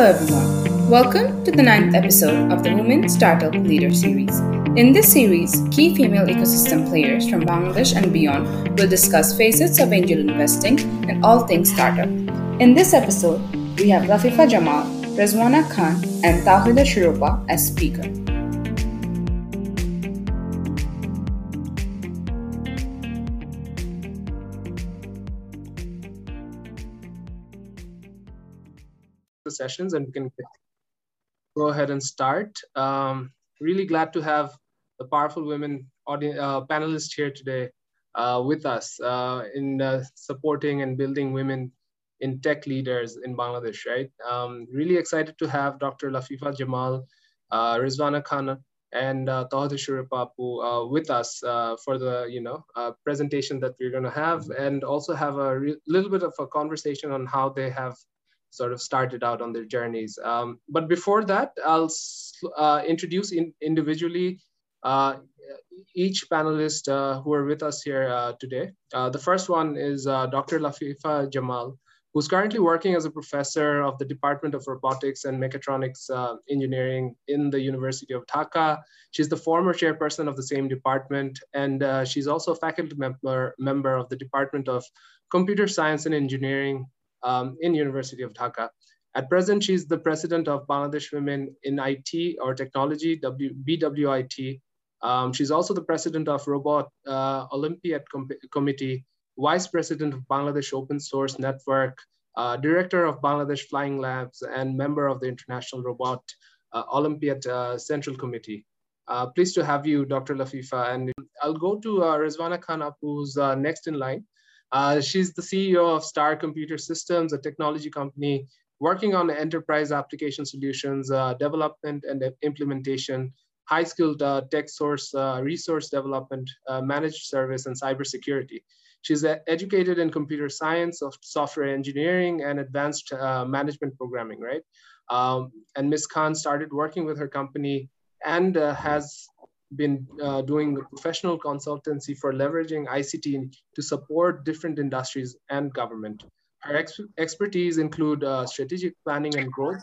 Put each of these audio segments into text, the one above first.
Hello, everyone. Welcome to the ninth episode of the Women Startup Leader Series. In this series, key female ecosystem players from Bangladesh and beyond will discuss facets of angel investing and all things startup. In this episode, we have Rafifa Jamal, Rezwana Khan, and Tawhida Shiropa as speakers. The sessions and we can go ahead and start. Um, really glad to have the powerful women audience, uh, panelists here today uh, with us uh, in uh, supporting and building women in tech leaders in Bangladesh, right? Um, really excited to have Dr. Lafifa Jamal, uh, Rizwana Khan, and uh, Tawhida Shuripapu uh, with us for the you know presentation that we're going to have, and also have a little bit of a conversation on how they have sort of started out on their journeys. Um, but before that, I'll uh, introduce in individually uh, each panelist uh, who are with us here uh, today. Uh, the first one is uh, Dr. Lafifa Jamal, who's currently working as a professor of the Department of Robotics and Mechatronics Engineering in the University of Dhaka. She's the former chairperson of the same department, and she's also a faculty member, member of the Department of Computer Science and Engineering um, in University of Dhaka. At present, she's the president of Bangladesh Women in IT or Technology, w, BWIT. Um, she's also the president of Robot uh, Olympiad Com Committee, vice president of Bangladesh Open Source Network, uh, director of Bangladesh Flying Labs, and member of the International Robot uh, Olympiad uh, Central Committee. Uh, pleased to have you, Dr. Lafifa. And I'll go to uh, Rizwana Khan who's next in line. Uh, she's the CEO of Star Computer Systems, a technology company working on enterprise application solutions, uh, development and implementation, high-skilled uh, tech source uh, resource development, uh, managed service, and cybersecurity. She's educated in computer science, of software engineering, and advanced uh, management programming, right? Um, and Ms. Khan started working with her company and has been uh, doing professional consultancy for leveraging ICT to support different industries and government. Her ex expertise include uh, strategic planning and growth,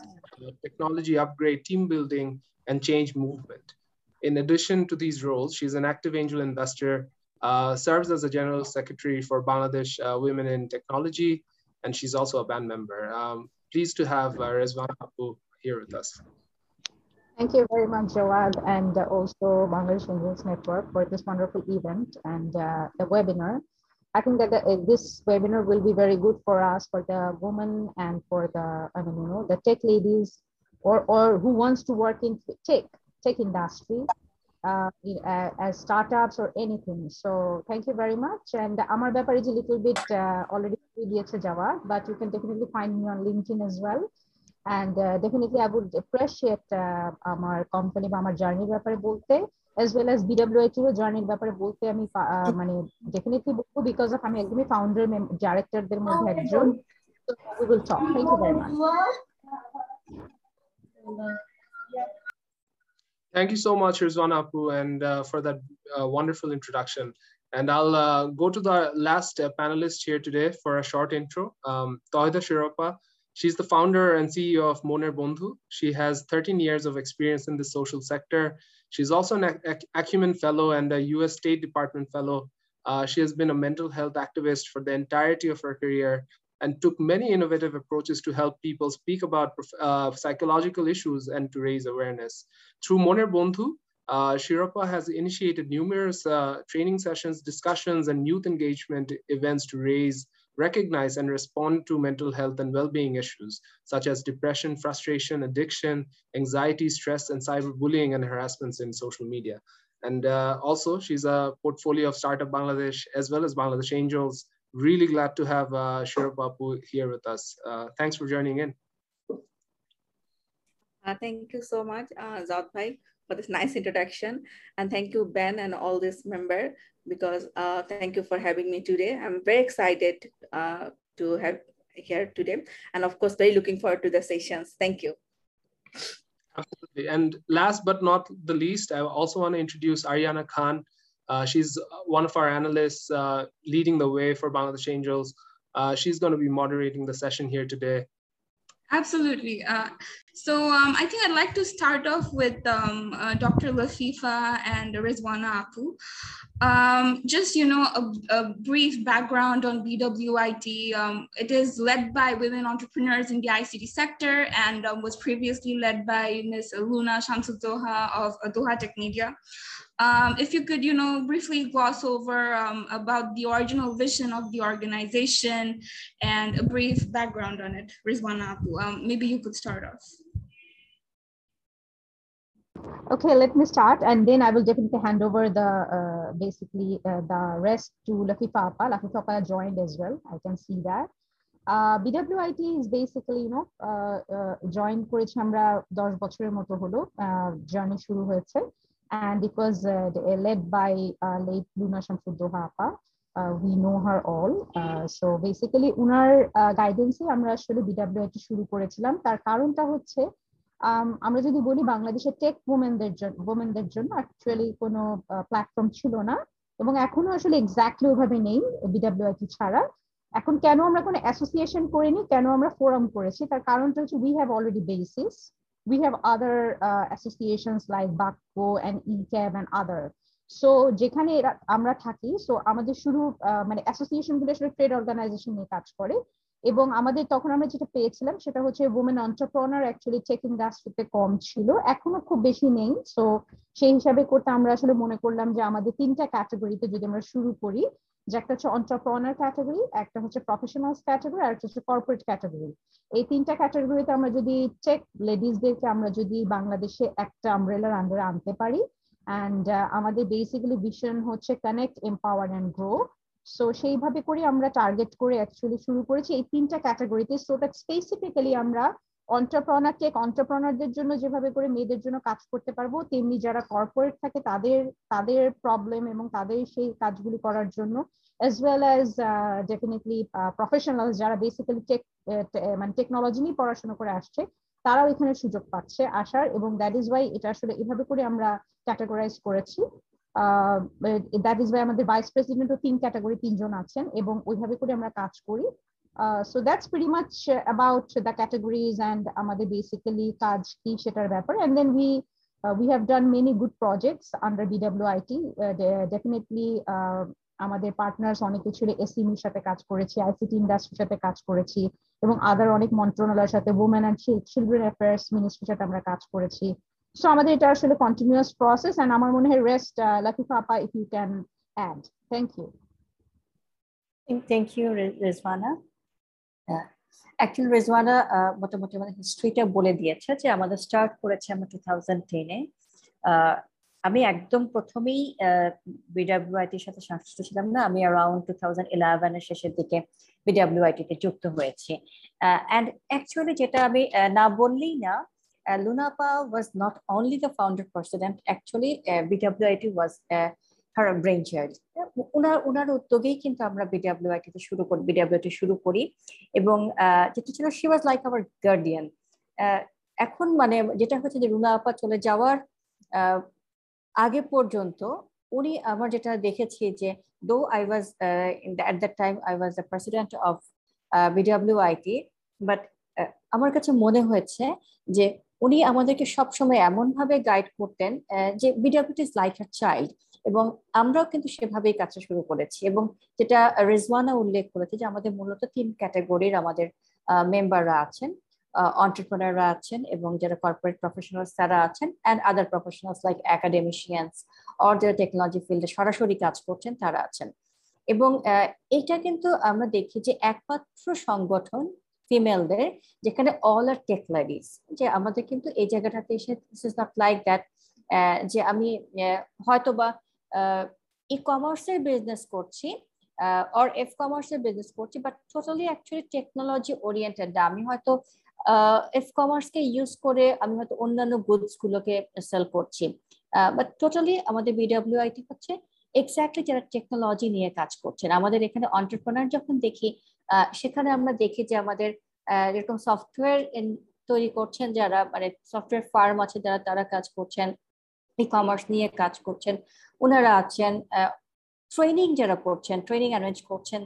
technology upgrade, team building, and change movement. In addition to these roles, she's an active angel investor, uh, serves as a general secretary for Bangladesh uh, Women in Technology, and she's also a band member. Um, pleased to have uh, Rezwan Apu here with us. Thank you very much, Jawad, and also Bangladesh Angels Network for this wonderful event and uh, the webinar. I think that the, uh, this webinar will be very good for us, for the women and for the, I mean, you know, the tech ladies or, or who wants to work in tech, tech industry, uh, uh, as startups or anything. So thank you very much. And Amar Bapar is a little bit uh, already but you can definitely find me on LinkedIn as well. And definitely I would appreciate আমার company বা আমার জার্নির ব্যাপারে বলতে as well as বিডব্লিউএইচ এর জার্নির ব্যাপারে বলতে আমি মানে ডেফিনেটলি বলব বিকজ অফ আমি একদমই ফাউন্ডার ডাইরেক্টরদের মধ্যে একজন। We will talk thank you very much Thank you so much, Rizwan Apu, and uh, for that uh, wonderful introduction. And I'll uh, go to the last uh, panelist here today for a short intro, um, Tawhida Shiropa. She's the founder and CEO of Moner Bondhu. She has 13 years of experience in the social sector. She's also an Acumen Fellow and a US State Department Fellow. Uh, she has been a mental health activist for the entirety of her career and took many innovative approaches to help people speak about uh, psychological issues and to raise awareness. Through Moner Bondhu, uh, has initiated numerous uh, training sessions, discussions, and youth engagement events to raise recognize and respond to mental health and well-being issues such as depression, frustration, addiction, anxiety, stress, and cyberbullying and harassments in social media. And uh, also, she's a portfolio of Startup Bangladesh as well as Bangladesh Angels. Really glad to have uh, Shira Papu here with us. Uh, thanks for joining in. Uh, thank you so much, uh, for this nice introduction. And thank you, Ben, and all this member because uh, thank you for having me today. I'm very excited uh, to have here today. And of course, very looking forward to the sessions. Thank you. Absolutely. And last but not the least, I also want to introduce Ariana Khan. Uh, she's one of our analysts uh, leading the way for Bangladesh Angels. Uh, she's going to be moderating the session here today. Absolutely. So um, I think I'd like to start off with um, uh, Dr. Lafifa and Rizwana Apu. Um, just, you know, a, a, brief background on BWIT. Um, it is led by women entrepreneurs in the ICT sector and um, was previously led by Ms. Luna Shamsuddoha of Doha Techmedia. Um, if you could, you know, briefly gloss over um, about the original vision of the organization and a brief background on it, Rizwana Apu. Um, maybe you could start off. Okay, let me start, and then I will definitely hand over the uh, basically uh, the rest to Lafifa Appa. Lafifa Appa joined as well. I can see that. Uh, BWIT is basically, you know, join করেছি আমরা দশ বছরের মতো হলো journey শুরু হয়েছে and it was uh, led by uh, late Luna Shamsuddoha. Uh, we know her all. so basically উনার গাইডেন্সে আমরা আসলে বিডাব্লিউআইটি শুরু করেছিলাম তার কারণটা হচ্ছে আমরা যদি বলি বাংলাদেশের টেক ওমেনদের জন্য ওমেনদের জন্য অ্যাকচুয়ালি কোনো প্ল্যাটফর্ম ছিল না। এবং এখনও আসলে এক্স্যাক্টলি ওভাবে নেই বিডাব্লিউআইটি ছাড়া। এখন কেন আমরা কোনো অ্যাসোসিয়েশন করিনি কেন আমরা ফোরাম করেছি? তার কারণটা হচ্ছে we have already basis we have other uh, like like BACO ই ECAB অ্যান্ড আদার সো যেখানে আমরা থাকি সো আমাদের শুরু মানে অ্যাসোসিয়েশনগুলো আসলে ট্রেড অর্গানাইজেশন নিয়ে কাজ করে। এবং আমাদের তখন আমরা যেটা পেয়েছিলাম সেটা হচ্ছে ওমেন অন্টারপ্রনার অ্যাকচুয়ালি টেক ইন্ডাস্ট্রিতে কম ছিল। এখনও খুব বেশি নেই সো সেই হিসাবে করতে আমরা আসলে মনে করলাম যে আমাদের তিনটা ক্যাটাগরিতে যদি আমরা শুরু করি, যে একটা হচ্ছে অন্টারপ্রনার ক্যাটাগরি একটা হচ্ছে প্রফেশনালস ক্যাটাগরি আর একটা হচ্ছে কর্পোরেট ক্যাটাগরি এই তিনটা ক্যাটাগরিতে আমরা যদি টেক লেডিসদেরকে আমরা যদি বাংলাদেশে একটা আমব্রেলার আন্ডারে আনতে পারি অ্যান্ড আমাদের বেসিক্যালি ভিশন হচ্ছে connect empower and grow so সেইভাবে করে আমরা টার্গেট করে অ্যাকচুয়ালি শুরু করেছি এই তিনটা ক্যাটাগরিতে সো দ্যাট স্পেসিফিক্যালি আমরা অন্টারপ্রনার টেক অন্টারপ্রনারদের জন্য যেভাবে করে মেয়েদের জন্য কাজ করতে পারব তেমনি যারা কর্পোরেট থাকে তাদের তাদের প্রবলেম এবং তাদের সেই কাজগুলি করার জন্য well as uh, definitely uh, যারা বেসিক্যালি টেক মানে টেকনোলজি নিয়ে পড়াশোনা করে আসছে তারাও এখানে সুযোগ পাচ্ছে আসার এবং দ্যাট ইজ ওয়াই এটা আসলে এভাবে করে আমরা ক্যাটাগরাইজ করেছি। দ্যাট ইজ ওয়াই আমাদের ভাইস প্রেসিডেন্টও তিন ক্যাটাগরি তিনজন আছেন এবং ওইভাবে করে আমরা কাজ করি। So that's very much about the categories and আমাদের বেসিক্যালি কাজ কি সেটার ব্যাপার। And then we done many good projects under BWIT. Uh, definitely, uh, আমাদের পার্টনার্স অনেকে ছিল এসিমির সাথে কাজ করেছি আইসিটি ইন্ডাস্ট্রির সাথে কাজ করেছি এবং আদার অনেক মন্ত্রণালয়ের সাথে উমেন অ্যান্ড চিলড্রেন অ্যাফেয়ার্স মিনিস্ট্রির সাথে আমরা কাজ করেছি। সো আমাদের এটা আসলে কন্টিনিউয়াস প্রসেস এন্ড আমার মনে হয় রেস্ট লাতিফা আপা if you can add thank you thank you Rezwana actually Rezwana মোটামুটি আমাদের হিস্ট্রিটা বলে দিয়েছে যে আমাদের স্টার্ট করেছে আমরা টু থাউজেন্ড টেনে আমি একদম প্রথমেই বিডাব্লিউআইটির সাথে সংশ্লিষ্ট ছিলাম না। আমি অ্যারাউন্ড টু থাউজেন্ড ইলেভেনের শেষের দিকে বিডাব্লিউআইটিতে যুক্ত হয়েছি। অ্যান্ড অ্যাকচুয়ালি যেটা আমি না বললেই না লুনাপা was not only the founder president actually BWIT was her brain child ওনার ওনার উদ্যোগেই কিন্তু আমরা বিডাব্লিউআইটিতে শুরু করি বিডাব্লিউআইটি শুরু করি এবং যেটা ছিল she was like our guardian এখন মানে যেটা হচ্ছে যে রুনা আপা চলে যাওয়ার আগে পর্যন্ত উনি আমার যেটা দেখেছি যে though I was at that time I was the president of BWIT but আমার কাছে মনে হয়েছে যে উনি আমাদেরকে সবসময় এমনভাবে গাইড করতেন যে BWT is like a child এবং আমরাও কিন্তু সেভাবেই কাজটা শুরু করেছি এবং যেটা রেজওয়ানা উল্লেখ করেছে যে আমাদের মূলত তিন ক্যাটাগরির আমাদের মেম্বাররা আছেন অন্টারপ্রেনাররা আছেন এবং যারা কর্পোরেট প্রফেশনালস তারা আছেন and other professionals like academicians or যারা টেকনোলজি ফিল্ডে সরাসরি কাজ করছেন তারা আছেন। এবং এটা কিন্তু আমরা দেখি যে একমাত্র সংগঠন ফিমেলদের যেখানে অল আর টেক লেডিস যে আমাদের কিন্তু এই জায়গাটাতে এসে this is not like that যে আমি হয়তো বা ই কমার্সের বিজনেস করছি অর এফ কমার্সের বিজনেস করছি but totally actually technology oriented আমি হয়তো এফ কমার্সকে ইউজ করে আমি হয়তো অন্যান্য গুডস গুলোকে সেল করছি বাট টোটালি আমাদের বিডাব্লিউআইটি হচ্ছে এক্স্যাক্টলি যারা টেকনোলজি নিয়ে কাজ করছেন। আমাদের এখানে অন্টারপ্রনার যখন দেখি সেখানে আমরা দেখি যে আমাদের যেরকম সফটওয়্যার তৈরি করছেন যারা মানে সফটওয়্যার ফার্ম আছে যারা, তারা কাজ করছেন ই কমার্স নিয়ে কাজ করছেন ওনারা আছেন ট্রেনিং যারা করছেন ট্রেনিং অ্যারেঞ্জ করছেন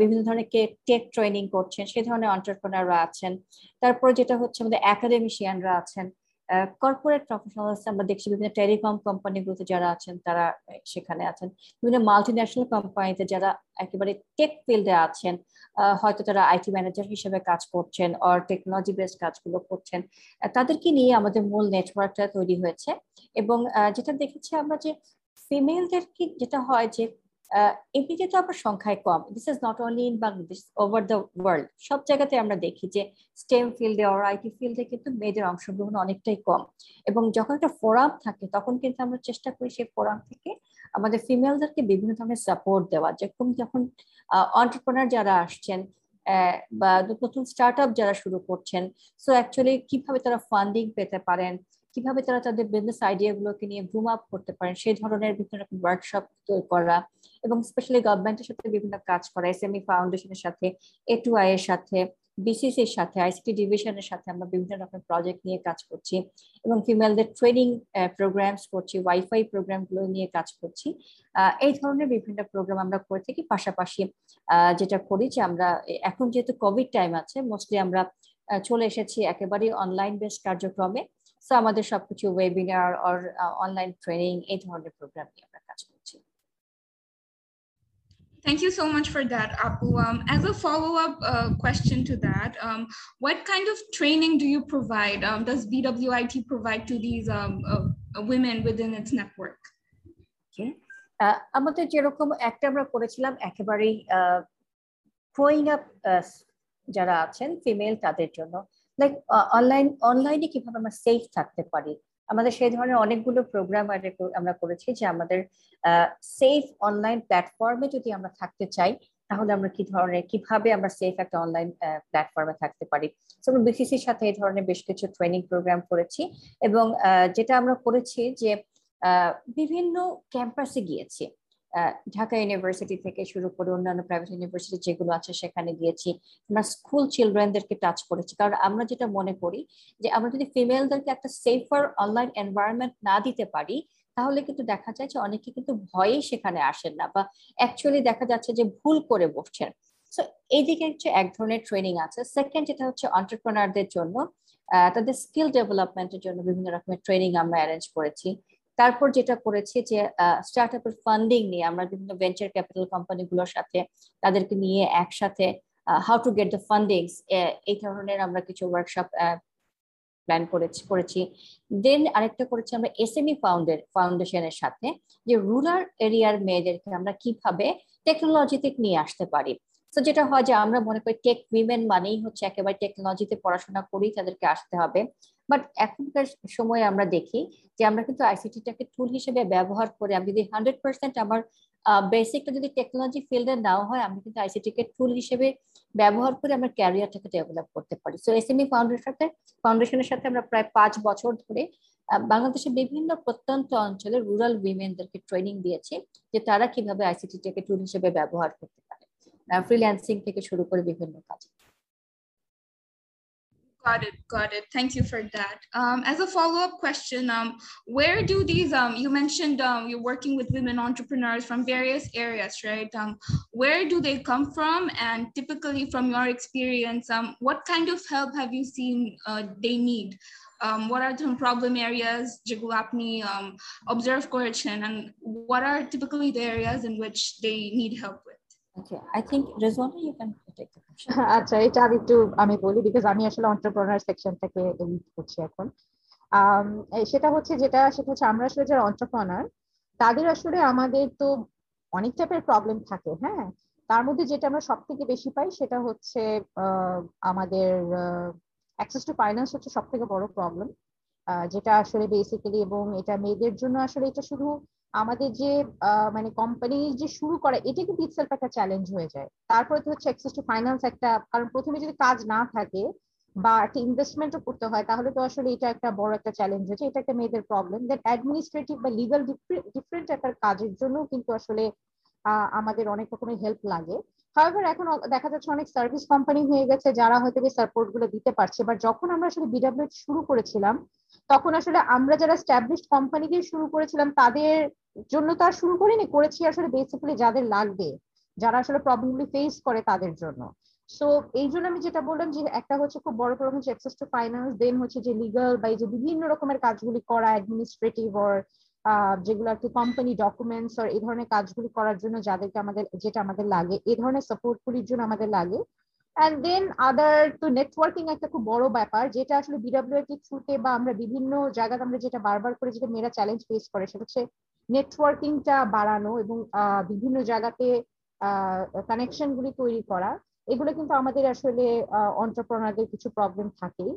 বিভিন্ন ধরনের কে টেক ট্রেনিং করছেন, সে ধরনের অন্টারপ্রেনাররা আছেন। তারপরে যেটা হচ্ছে আমাদের একাডেমিশিয়ানরা আছেন। কর্পোরেট প্রফেশনালস আমরা দেখছি বিভিন্ন টেলিকম কোম্পানিগুলোতে যারা আছেন, তারা সেখানে আছেন। বিভিন্ন মাল্টি ন্যাশনাল কোম্পানিতে যারা একেবারে টেক ফিল্ডে আছেন হয়তো তারা আইটি ম্যানেজার হিসেবে কাজ করছেন অর টেকনোলজি বেসড কাজগুলো করছেন তাদেরকে নিয়ে আমাদের মূল নেটওয়ার্কটা তৈরি হয়েছে। এবং যেটা দেখেছি আমরা যে ফিমেলদের কি যেটা হয় যে এমনিতে তো আবার সংখ্যায় কম। This is not only in Bangladesh over the world সব জায়গাতে আমরা দেখি যে স্টেম ফিল্ডে অর আইটি ফিল্ডে কিন্তু মেয়েদের অংশগ্রহণ অনেকটাই কম। এবং যখন একটা ফোরাম থাকে, তখন কিন্তু আমরা চেষ্টা করি সেই ফোরাম থেকে আমাদের ফিমেলদেরকে বিভিন্ন ধরনের সাপোর্ট দেওয়া। যেরকম যখন অন্টারপ্রেনার যারা আসছেন বা নতুন স্টার্ট আপ যারা শুরু করছেন সো অ্যাকচুয়ালি কীভাবে তারা ফান্ডিং পেতে পারেন কীভাবে তারা তাদের বিজনেস আইডিয়া গুলোকে নিয়ে গ্রুম আপ করতে পারেন, সেই ধরনের বিভিন্ন রকম ওয়ার্কশপ তৈরি করা এবং স্পেশালি গভর্নমেন্টের সাথে বিভিন্ন কাজ করা এসএমই ফাউন্ডেশনের সাথে এ টু আই এর সাথে বিসিসির সাথে আইসিটি ডিভিশনের সাথে আমরা বিভিন্ন রকম প্রজেক্ট নিয়ে কাজ করছি এবং ফিমেলদের ট্রেনিং প্রোগ্রামস করছি ওয়াইফাই প্রোগ্রামগুলো নিয়ে কাজ করছি। এই ধরনের বিভিন্ন প্রোগ্রাম আমরা করে থাকি। পাশাপাশি যেটা করি যে আমরা, এখন যেহেতু কোভিড টাইম আছে মোস্টলি আমরা চলে এসেছি একেবারেই অনলাইন বেস কার্যক্রমে। সো আমাদের সবকিছু ওয়েবিনার অর অনলাইন ট্রেনিং এই ধরনের প্রোগ্রাম নিয়ে আমরা কাজ করছি Thank you so much for that, Apu. Um, as a follow-up uh, question to that, um, what kind of training do you provide? Um, does BWIT provide to these um, uh, women within its network? Okay. Uh, আমাদের যেরকম একটা আমরা করেছিলাম একেবারেই growing up যারা আছেন female তাদের জন্য লাইক অনলাইন অনলাইনে কীভাবে আমরা সেফ থাকতে পারি? আমাদের সেই ধরনের অনেকগুলো প্রোগ্রাম আমরা করেছি যে আমাদের সেফ অনলাইন প্ল্যাটফর্মে যদি আমরা থাকতে চাই, তাহলে আমরা কি ধরনের, কীভাবে আমরা সেফ একটা অনলাইন প্ল্যাটফর্মে থাকতে পারি? আমরা বিসিসির সাথে এই ধরনের বেশ কিছু ট্রেনিং প্রোগ্রাম করেছি এবং যেটা আমরা করেছি যে বিভিন্ন ক্যাম্পাসে গিয়েছি। ঢাকা ইউনিভার্সিটি থেকে শুরু করে অন্যান্য প্রাইভেট ইউনিভার্সিটি যেগুলো আছে, সেখানে গিয়েছি। আমরা স্কুল চিলড্রেনদেরকে টাচ করেছি। কারণ আমরা যেটা মনে করি যে, আমরা যদি ফিমেলদেরকে একটা সেফার অনলাইন এনভায়রনমেন্ট না দিতে পারি, তাহলে কিন্তু দেখা যায় যে, অনেকে কিন্তু ভয়েই সেখানে আসেন না বা অ্যাকচুয়ালি দেখা যাচ্ছে যে, ভুল করে বসছেন। সো এইদিকে হচ্ছে এক ধরনের ট্রেনিং আছে। সেকেন্ড যেটা হচ্ছে অন্টারপ্রেনারদের জন্য তাদের স্কিল ডেভেলপমেন্টের জন্য বিভিন্ন রকমের ট্রেনিং আমরা অ্যারেঞ্জ করেছি। তারপর যেটা করেছি যে স্টার্ট আপের ফান্ডিং নিয়ে আমরা বিভিন্ন ভেঞ্চার ক্যাপিটাল কোম্পানিগুলোর সাথে তাদেরকে নিয়ে একসাথে how to get the fundings এই ধরনের আমরা কিছু ওয়ার্কশপ প্ল্যান করেছি করেছি। দেন আরেকটা করেছি আমরা এসএমই ফাউন্ডের ফাউন্ডেশনের সাথে, যে রুরাল এরিয়ার মেয়েদেরকে আমরা কীভাবে টেকনোলজিতে নিয়ে আসতে পারি। তো যেটা হয় যে আমরা মনে করি টেক উইমেন মানেই হচ্ছে একেবারে টেকনোলজিতে পড়াশোনা করেই তাদেরকে আসতে হবে। বাট এখনকার সময়ে আমরা দেখি যে আমরা কিন্তু আইসিটিটাকে টুল হিসেবে ব্যবহার করে, আমি যদি হান্ড্রেড পার্সেন্ট আমার বেসিকটা যদি টেকনোলজি ফিল্ডে নাও হয়, আমি কিন্তু আইসিটিকে টুল হিসেবে ব্যবহার করে আমরা ক্যারিয়ারটাকে ডেভেলপ করতে পারি। সো এসএমই ফাউন্ডেশনের সাথে ফাউন্ডেশনের সাথে আমরা প্রায় পাঁচ বছর ধরে বাংলাদেশের বিভিন্ন প্রত্যন্ত অঞ্চলে রুরাল উইমেনদেরকে ট্রেনিং দিয়েছি যে তারা কীভাবে আইসিটিটাকে টুল হিসেবে ব্যবহার করতে পারে। ফ্রিল্যান্সিং থেকে শুরু করে বিভিন্ন কাজ। Got it, got it. Thank you for that. Um, as a follow-up question, um, where do these, um, you mentioned um, you're working with women entrepreneurs from various areas, right? Um, where do they come from? And typically from your experience, um, what kind of help have you seen uh, they need? what are some problem areas, jigulapni, um, observe correction, and what are typically the areas in which they need help with? Okay, I think Rizwana, you can আচ্ছা এটা আমি একটু, আমি বলি because আমি আসলে entrepreneur সেকশনটাকে lead করছি এখন। সেটা হচ্ছে যেটা, সেটা হচ্ছে আমরা আসলে যারা অন্টারপ্রেনার তাদের আসলে আমাদের তো অনেক টাইপের প্রবলেম থাকে হ্যাঁ? তার মধ্যে যেটা আমরা সব থেকে বেশি পাই সেটা হচ্ছে আমাদের অ্যাক্সেস টু ফাইন্যান্স হচ্ছে সব থেকে বড় প্রবলেম যেটা আসলে বেসিক্যালি এবং এটা মেয়েদের জন্য আসলে এটা শুধু আমাদের যে মানে কোম্পানি যে শুরু করা এটা কিন্তু ইটসেলফ একটা চ্যালেঞ্জ হয়ে যায়। তারপরে তো হচ্ছে অ্যাক্সেস টু ফাইন্যান্স একটা, কারণ প্রথমে যদি কাজ না থাকে বা একটা ইনভেস্টমেন্টও করতে হয়, তাহলে তো আসলে এটা একটা বড় একটা চ্যালেঞ্জ হয়েছে, এটা একটা মেয়েদের প্রবলেম দেন অ্যাডমিনিস্ট্রেটিভ বা লিগাল ডিফারেন্ট একটা কাজের জন্য কিন্তু আসলে আমাদের অনেক রকমের হেল্প লাগে। হাওয়েভার এখন দেখা যাচ্ছে অনেক সার্ভিস কোম্পানি হয়ে গেছে যারা হয়তো সাপোর্টগুলো দিতে পারছে। বাট যখন আমরা আসলে বিডাব্লিউ শুরু করেছিলাম, তখন আসলে আমরা যারা স্ট্যাবলিশড কোম্পানি দিয়ে শুরু করেছিলাম, তাদের জন্য তো আর শুরু করিনি, করেছি আসলে বেসিক্যালি যাদের লাগবে, যারা আসলে প্রবলেমগুলি ফেস করে তাদের জন্য। সো এই জন্য আমি যেটা বললাম যে একটা হচ্ছে খুব বড় প্রবলেম হচ্ছে অ্যাক্সেস টু ফাইন্যান্স দেন হচ্ছে যে লিগাল বা এই যে বিভিন্ন রকমের কাজগুলি করা অ্যাডমিনিস্ট্রেটিভ অর যেগুলো আর কি কোম্পানি ডকুমেন্টস আর এই ধরনের কাজগুলি করার জন্য যাদেরকে আমাদের, যেটা আমাদের লাগে, এই ধরনের সাপোর্টগুলির জন্য আমাদের লাগে। অ্যান্ড দেন আদার তো নেটওয়ার্কিং একটা খুব বড় ব্যাপার, যেটা আসলে বিডাব্লিউটি থ্রুতে বা আমরা বিভিন্ন জায়গাতে আমরা যেটা বারবার করে যেটা মেয়েরা চ্যালেঞ্জ ফেস করে, সেটা হচ্ছে নেটওয়ার্কিংটা বাড়ানো এবং বিভিন্ন জায়গাতে কানেকশন গুলি তৈরি করা। এগুলো কিন্তু আমাদের আসলে অন্টারপ্রনারদের কিছু প্রবলেম থাকেই।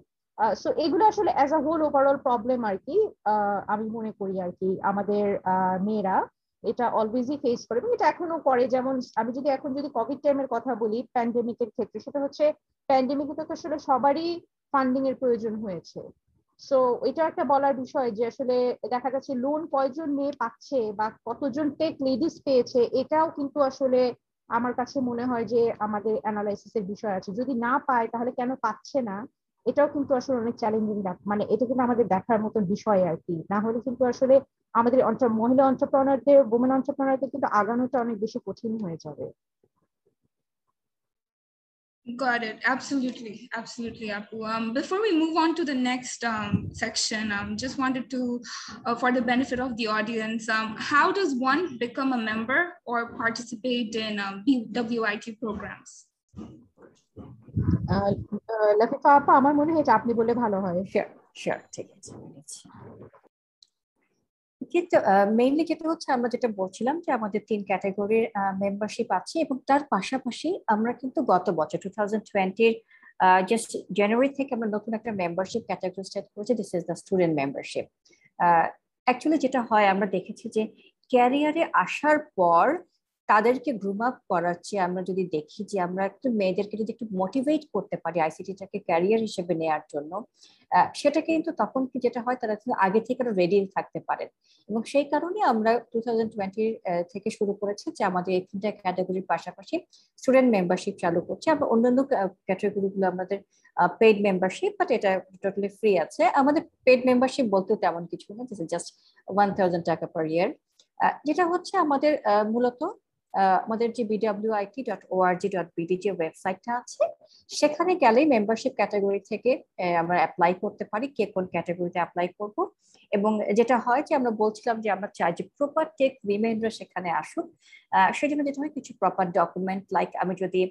সো এগুলো আসলে as a whole overall problem আর কি আমি মনে করি আর কি আমাদের মেয়েরা এটা অলওয়েজই ফেস করে। এবং এটা এখনও করে। যেমন আমি যদি এখন যদি কোভিড টাইমের কথা বলি প্যান্ডেমিকের ক্ষেত্রে, সেটা হচ্ছে প্যান্ডেমিকে তো আসলে সবারই ফান্ডিং এর প্রয়োজন হয়েছে। সো এটা একটা বলার বিষয় যে আসলে দেখা যাচ্ছে লোন কয়জন মেয়ে পাচ্ছে বা কতজন টেক লেডিস পেয়েছে, এটাও কিন্তু আসলে আমার কাছে মনে হয় যে আমাদের অ্যানালাইসিস এর বিষয় আছে। যদি না পায়, তাহলে কেন পাচ্ছে না? এটাও কিন্তু আসলে অনেক চ্যালেঞ্জিং মানে এটা কিন্তু আমাদের দেখার মতন বিষয় আর কি না হলে কিন্তু আসলে আমাদের মহিলা অন্টারপ্রনারদের ওমেন অন্টারপ্রনারদের কিন্তু আগানোটা অনেক বেশি কঠিন হয়ে যাবে Got it. Absolutely. Absolutely, Apu. Um, before we move on to the next um, section, um, just wanted to, uh, for the benefit of the audience, um, how does one become a member or participate in um, BWIT programs? Lafifa আপা, আমার মনে হয় আপনি বলে ভালো হয়। Sure sure ঠিক আছে কিন্তু মেইনলি যেটা হচ্ছে, আমরা যেটা বলছিলাম যে আমাদের তিন ক্যাটাগরির মেম্বারশিপ আছে এবং তার পাশাপাশি আমরা কিন্তু গত বছর টু থাউজেন্ড টোয়েন্টির জাস্ট জানুয়ারি থেকে আমরা নতুন একটা মেম্বারশিপ ক্যাটাগরি স্টার্ট করেছি this is the student membership actually যেটা হয়, আমরা দেখেছি যে ক্যারিয়ারে আসার পর তাদেরকে গ্রুম আপ করাচ্ছে, আমরা যদি দেখি যে আমরা একটু মেয়েদেরকে যদি একটু মোটিভেট করতে পারি আইসিটিটাকে ক্যারিয়ার হিসেবে নেওয়ার জন্য সেটা কিন্তু তখন কি যেটা হয় তারা কিন্তু আগে থেকে রেডি থাকতে পারেন এবং সেই কারণে আমরা টু থাউজেন্ড থেকে শুরু করেছি যে আমাদের এই তিনটা ক্যাটাগরির পাশাপাশি স্টুডেন্ট মেম্বারশিপ চালু করছি। আমরা অন্যান্য ক্যাটাগরিগুলো আমাদের পেইড মেম্বারশিপ বাট এটা টোটালি ফ্রি আছে। আমাদের পেড মেম্বারশিপ বলতেও তেমন কিছু না জাস্ট ওয়ান থাউজেন্ড টাকা পার ইয়ার যেটা হচ্ছে আমাদের মূলত আমাদের যে BWIT dot ORG dot BD যে ওয়েবসাইটটা আছে, সেখানে গেলেই মেম্বারশিপ ক্যাটাগরি থেকে আমরা অ্যাপ্লাই করতে পারি, কে কোন ক্যাটাগরিতে অ্যাপ্লাই করব। এবং যেটা হয় যে আমরা বলছিলাম যে আমরা চাই যে প্রপার টেক উইমেনরা সেখানে আসুক। সেজন্য যেটা হয় কিছু প্রপার ডকুমেন্ট লাইক আমি যদি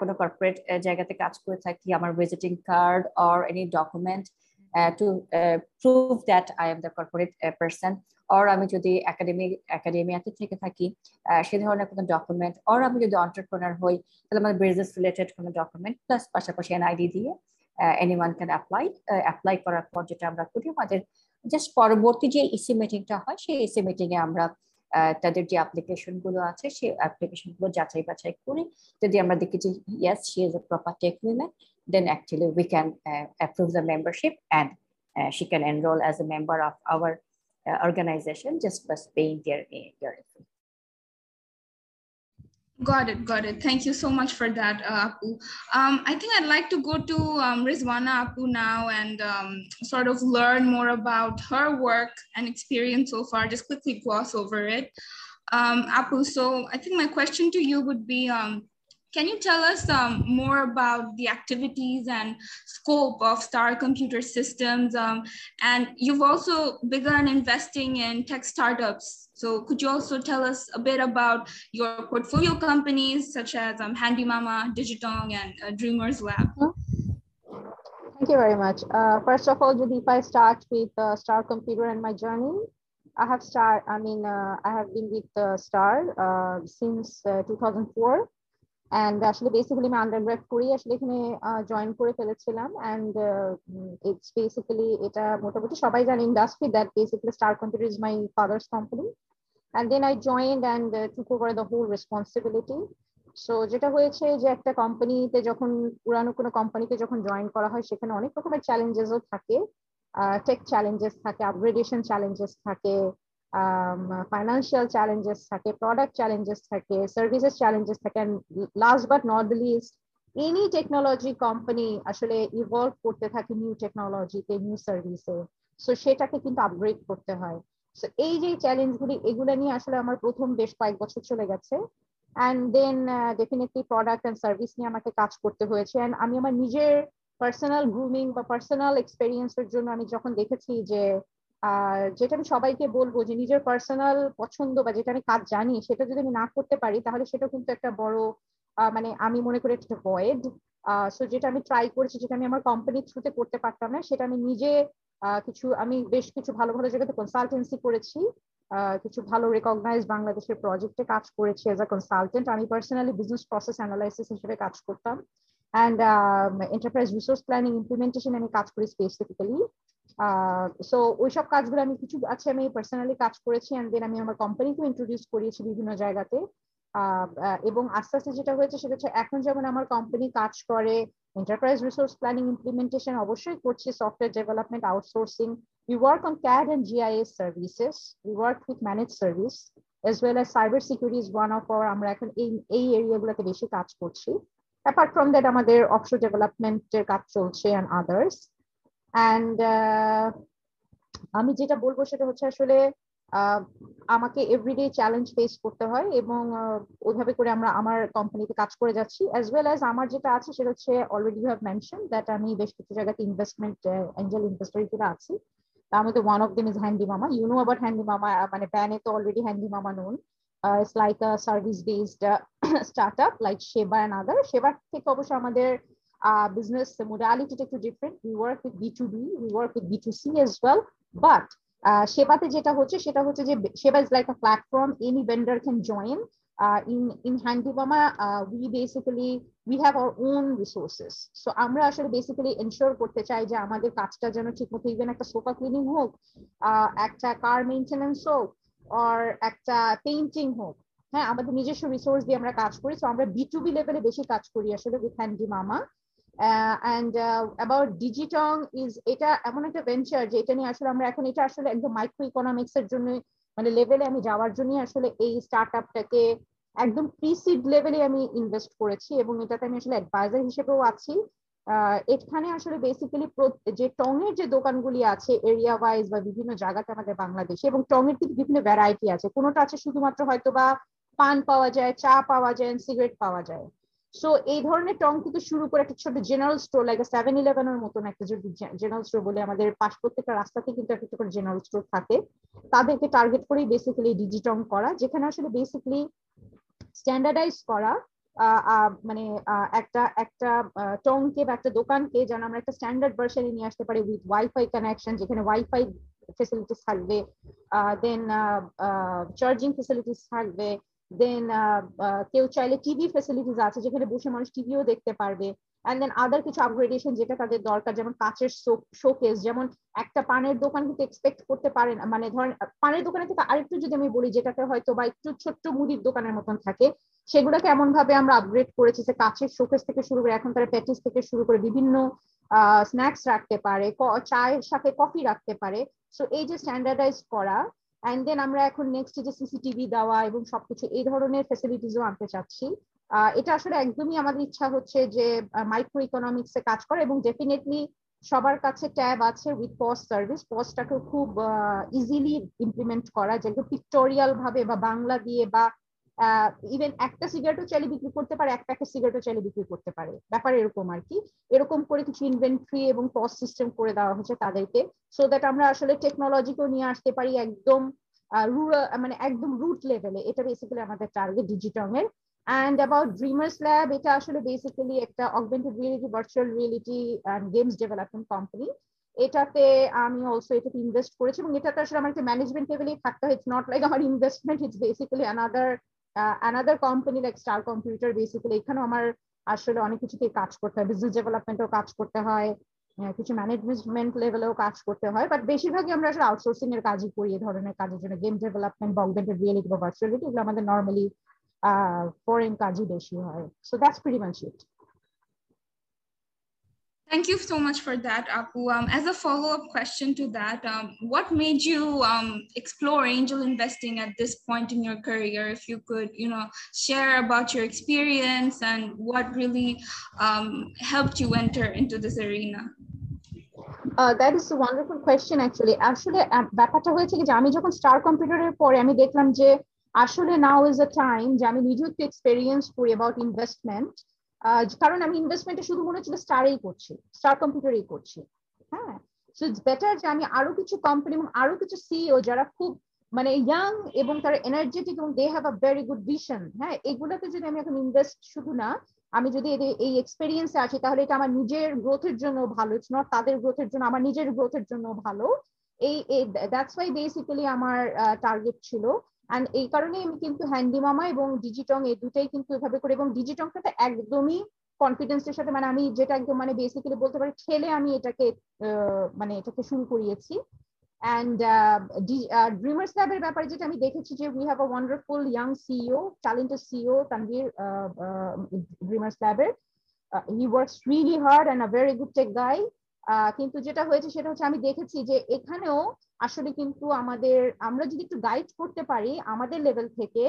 কোনো কর্পোরেট জায়গাতে কাজ করে থাকি, আমার visiting card or any document to prove that I am the corporate person or আমি যদি একাডেমি একাডেমিয়াতে থেকে থাকি সে ধরনের কোনো ডকুমেন্ট অর আমি যদি অন্টারপ্রনার হই, তাহলে আমার বিজনেস রিলেটেড কোনো ডকুমেন্ট প্লাস পাশাপাশি এনআইডি দিয়ে any one can apply apply করার পর যেটা আমরা করি, আমাদের জাস্ট পরবর্তী যে ইসি মিটিংটা হয়, সেই ইসি মিটিং এ আমরা তাদের যে অ্যাপ্লিকেশনগুলো আছে সেই অ্যাপ্লিকেশনগুলো যাচাই বাছাই করি যদি আমরা দেখি যে yes she is a proper tech women then actually we can uh, approve the membership and uh, she can enroll as a member of our uh, organization just by paying their, their fee. Got it, got it. Thank you so much for that, uh, Apu. Um, I think I'd like to go to um, Rizwana Apu now and um, sort of learn more about her work and experience so far. Just quickly gloss over it. Um, Apu, so I think my question to you would be, um, can you tell us um, more about the activities and scope of Star Computer Systems? Um, and you've also begun investing in tech startups. So could you also tell us a bit about your portfolio companies such as um, Handy Mama, Digitong, and uh, Dreamers Lab? Thank you very much. Uh, first of all, Judy, if I start with uh, Star Computer and my journey, I have start. I mean, uh, I have been with uh, Star uh, since 2004. And আসলে basically আমি undergrad করি আসলে এখানে join করে ফেলেছিলাম। And it's basically এটা মোটামুটি সবাই জানে industry that basically Star Computer is my father's company and then I joined and took over the whole responsibility so যেটা হয়েছে যে একটা কোম্পানিতে যখন, পুরানো কোনো কোম্পানিতে যখন জয়েন করা হয়, সেখানে অনেক রকমের চ্যালেঞ্জেসও থাকে। টেক চ্যালেঞ্জেস থাকে আপগ্রেডেশন চ্যালেঞ্জেস থাকে। ফাইন্যান্সিয়াল চ্যালেঞ্জেস থাকে প্রোডাক্ট চ্যালেঞ্জেস থাকে সার্ভিসেস চ্যালেঞ্জেস থাকে last but not the least any technology company আসলে ইভলভ করতে থাকে নিউ টেকনোলজিতে নিউ সার্ভিসে সো সেটাকে কিন্তু আপগ্রেড করতে হয়। সো এই যে চ্যালেঞ্জগুলি এগুলো নিয়ে আসলে আমার প্রথম বেশ কয়েক বছর চলে গেছে and then definitely product and service নিয়ে আমাকে কাজ করতে হয়েছে অ্যান্ড আমি আমার নিজের পার্সোনাল গ্রুমিং বা পার্সোনাল এক্সপেরিয়েন্সের জন্য আমি যখন দেখেছি যে যেটা আমি সবাইকে বলব যে নিজের পার্সোনাল পছন্দ বা যেটা আমি কাজ জানি সেটা যদি আমি না করতে পারি, তাহলে সেটা কিন্তু একটা বড় মানে আমি মনে করি একটা ভয়েড সো যেটা আমি ট্রাই করেছি, যেটা আমি আমার কোম্পানির থ্রুতে করতে পারতাম না, সেটা আমি নিজে কিছু, আমি বেশ কিছু ভালো ভালো জায়গাতে কনসালটেন্সি করেছি কিছু ভালো রেকগনাইজ বাংলাদেশের প্রজেক্টে কাজ করেছি এজ আ কনসালটেন্ট আমি পার্সোনালি বিজনেস প্রসেস অ্যানালাইসিস হিসেবে কাজ করতাম। And enterprise resource planning implementation আমি কাজ করি স্পেসিফিক্যালি সো ওইসব কাজগুলো আমি কিছু আছে আমি পার্সোনালি কাজ করেছি অ্যান্ড দেন আমি আমার কোম্পানিকেও ইন্ট্রোডিউস করিয়েছি বিভিন্ন জায়গাতে। এবং আস্তে আস্তে যেটা হয়েছে সেটা হচ্ছে এখন যেমন আমার কোম্পানি কাজ করে এন্টারপ্রাইজ রিসোর্স প্ল্যানিং ইমপ্লিমেন্টেশন অবশ্যই করছে software development outsourcing we work on CAD and GIS services. We work with managed service as well as cyber security is one of our, আমরা এখন এই এই এরিয়াগুলোতে বেশি কাজ করছি। অ্যাপার্ট ফ্রম দ্যাট আমাদের অফশোর ডেভেলপমেন্টের কাজ চলছে অ্যান্ড আদার্স অ্যান্ড আমি যেটা বলব সেটা হচ্ছে আসলে আমাকে এভরিডে চ্যালেঞ্জ ফেস করতে হয় এবং ওইভাবে করে আমরা আমার কোম্পানিতে কাজ করে যাচ্ছি অ্যাজ ওয়েল অ্যাজ আমার যেটা আছে সেটা হচ্ছে অলরেডি হ্যাভ মেনশন দ্যাট আমি বেশ কিছু জায়গাতে ইনভেস্টমেন্ট এঞ্জেল ইনভেস্টর হিসেবে আছি। তার মধ্যে one of them is Handy Mama you know Handy Mama মানে প্যানে তো already Handy Mama known it's like a service based start up like Sheba and other সেবার থেকে অবশ্য আমাদের work with B to B we work with B to C as well but সেবাতে যেটা হচ্ছে, সেটা হচ্ছে যে Sheba is like a platform any vendor can join in in Handy Mama we basically we have our own resources so আমরা আসলে basically ensure করতে চাই যে আমাদের কাজটা যেন ঠিক মতো ইভেন একটা সোফা ক্লিনিং হোক একটা কার মেনটেন্যান্স হোক আর একটা পেইন্টিং হোক। হ্যাঁ আমাদের নিজস্ব রিসোর্স দিয়ে আমরা কাজ করি। সো আমরা বি টু বি লেভেলে বেশি কাজ করি আসলে with Handy Mama and about ডিজিটং is এটা এমন একটা ভেঞ্চার যে এটা নিয়ে আসলে আমরা এখন এটা আসলে একদম মাইক্রো ইকোনমিক্স এর জন্য মানে লেভেলে আমি যাওয়ার জন্যই আসলে এই স্টার্ট আপটাকে একদম প্রিসিড লেভেলে আমি ইনভেস্ট করেছি এবং এটাতে আমি আসলে অ্যাডভাইজার হিসেবেও আছি। এখানে আসলে বেসিক্যালি যে টং এর যে দোকানগুলি আছে এরিয়া ওয়াইজ বা বিভিন্ন জায়গাতে আমাদের বাংলাদেশে এবং টং এর কিন্তু বিভিন্ন ভ্যারাইটি আছে। কোনোটা আছে শুধুমাত্র হয়তো বা পান পাওয়া যায়, চা পাওয়া যায় সিগারেট পাওয়া যায়। সো এই ধরনের টং কিন্তু শুরু করে একটা ছোট জেনারেল স্টোর লাইক সেভেন ইলেভেনের মতন একটা যদি জেনারেল স্টোর বলে আমাদের পাশ প্রত্যেকটা রাস্তাতে কিন্তু একটা করে জেনারেল স্টোর থাকে। তাদেরকে টার্গেট করেই বেসিক্যালি ডিজিটং করা, যেখানে আসলে বেসিক্যালি স্ট্যান্ডার্ডাইজ করা মানে একটা একটা টংকে বা একটা দোকানকে যেন আমরা একটা স্ট্যান্ডার্ড ভার্সনে নিয়ে আসতে পারি উইথ ওয়াইফাই কানেকশন যেখানে ওয়াইফাই ফেসিলিটিস থাকবে দেন চার্জিং ফেসিলিটিস থাকবে দেন কেউ চাইলে টিভি ফেসিলিটিস আছে যেখানে বসে মানুষ টিভিও দেখতে পারবে। অ্যান্ড দেন আদার কিছু আপগ্রেডেশন যেটা তাদের দরকার, যেমন কাচের শোকেস যেমন একটা পানের দোকান কিন্তু এক্সপেক্ট করতে পারে না। মানে ধরেন পানের দোকানে থেকে আরেকটু যদি আমি বলি, যেটাতে হয়তো বা একটু ছোট্ট মুদির দোকানের মতন থাকে, সেগুলোকে এমন ভাবে আমরা আপগ্রেড করেছি যে কাঁচের শোকেস থেকে শুরু করে এখন তারা প্যাটিস থেকে শুরু করে বিভিন্ন স্ন্যাক্স রাখতে পারে চায়ের সাথে কফি রাখতে পারে। সো এই যে স্ট্যান্ডার্ডাইজ করা অ্যান্ড দেন আমরা এখন নেক্সট যে সিসিটিভি দেওয়া এবং সবকিছু, এই ধরনের ফেসিলিটিসও আনতে চাচ্ছি। এটা আসলে একদমই আমাদের ইচ্ছা হচ্ছে যে মাইক্রো ইকোনমিক্স এ কাজ করে এবং ডেফিনেটলি সবার কাছে ট্যাব আছে উইথ পস্ট সার্ভিস পসটাকে খুব ইজিলি ইমপ্লিমেন্ট করা। যেগুলো পিক্টোরিয়াল ভাবে বা বাংলা দিয়ে বা ইভেন একটা সিগারেটও চাইলে বিক্রি করতে পারে, এক প্যাকেট সিগারেটও চাইলে বিক্রি করতে পারে। ব্যাপার এরকম আর কি। এরকম করে কিছু ইনভেন্টরি এবং পজ সিস্টেম করে দেওয়া হচ্ছে তাদেরকে সো দ্যাট আমরা আসলে টেকনোলজিকেও নিয়ে আসতে পারি একদম রুরাল মানে একদম রুট লেভেলে এটা বেসিক্যালি আমাদের টার্গেট ডিজিটং এর। অ্যান্ড অ্যাবাউট ড্রিমার্স ল্যাব এটা আসলে বেসিক্যালি একটা augmented reality virtual reality and games development company এটাতে আমি অলসো এটাতে ইনভেস্ট করেছি এবং এটাতে আসলে আমার একটা ম্যানেজমেন্ট লেভেলেই থাকতে হয়। ইটস নট লাইক আমার investment it's basically another another company like Star Computer basically এখানেও আমার আসলে অনেক কিছুতে কাজ করতে হয়। বিজনেস ডেভেলপমেন্টও কাজ করতে হয় কিছু ম্যানেজমেন্ট লেভেলেও কাজ করতে হয়। বাট বেশিরভাগই আমরা আসলে আউটসোর্সিং এর কাজই করি এই ধরনের কাজের জন্য। গেম ডেভেলপমেন্ট বা অগমেন্টেড রিয়েলিটি বা ভার্চুয়ালিটি এগুলো আমাদের নর্মালি ফরেন কাজই বেশি হয়। So that's pretty much it Thank you so much for that, Apu. Um, as a follow-up question to that, um, what made you um, explore angel investing at this point in your career? If you could, you know, share about your experience and what really um, helped you enter into this arena. Uh, that is a wonderful question actually. আসলে ব্যাপারটা হয়েছে কি যে আমি যখন star কম্পিউটারের পরে আমি দেখলাম যে আসলে নাও ইজ আ টাইম যে আমি নিজে একটু এক্সপেরিয়েন্স করি অ্যাবাউট ইনভেস্টমেন্ট কারণ আমি ইনভেস্টমেন্টে শুধু মনে হচ্ছিল স্টারেই করছি স্টার কম্পিউটারেই করছি। হ্যাঁ সো ইটস বেটার যে আমি আরও কিছু কোম্পানি এবং আরও কিছু সিইও যারা খুব মানে ইয়াং এবং তারা এনার্জেটিক এবং they have a very good vision হ্যাঁ এগুলোতে যদি আমি এখন ইনভেস্ট শুধু না, আমি যদি এই এক্সপেরিয়েন্সে আছি, তাহলে এটা আমার নিজের গ্রোথের জন্য ভালো ইটস নট তাদের গ্রোথের জন্য, আমার নিজের গ্রোথের জন্য ভালো। এই দ্যাটস ওয়াই বেসিক্যালি আমার টার্গেট ছিল। অ্যান্ড এই কারণে আমি কিন্তু হ্যান্ডি মামা এবং ডিজিটং এই দুটাই কিন্তু এভাবে করে এবং ডিজিটংটা তো একদমই কনফিডেন্সের সাথে মানে আমি যেটা একদম মানে বেসিক্যালি বলতে পারি ঠেলে আমি এটাকে মানে এটাকে শুরু করিয়েছি। অ্যান্ড ড্রিমার্স ল্যাবের ব্যাপারে যেটা আমি দেখেছি যে we have a wonderful young CEO talented CEO Tanvir Dreamers ল্যাবের he works really hard and a very good tech guy কিন্তু যেটা হয়েছে সেটা হচ্ছে আমি দেখেছি যে এখানেও আসলে কিন্তু আমাদের, আমরা যদি একটু গাইড করতে পারি আমাদের লেভেল থেকে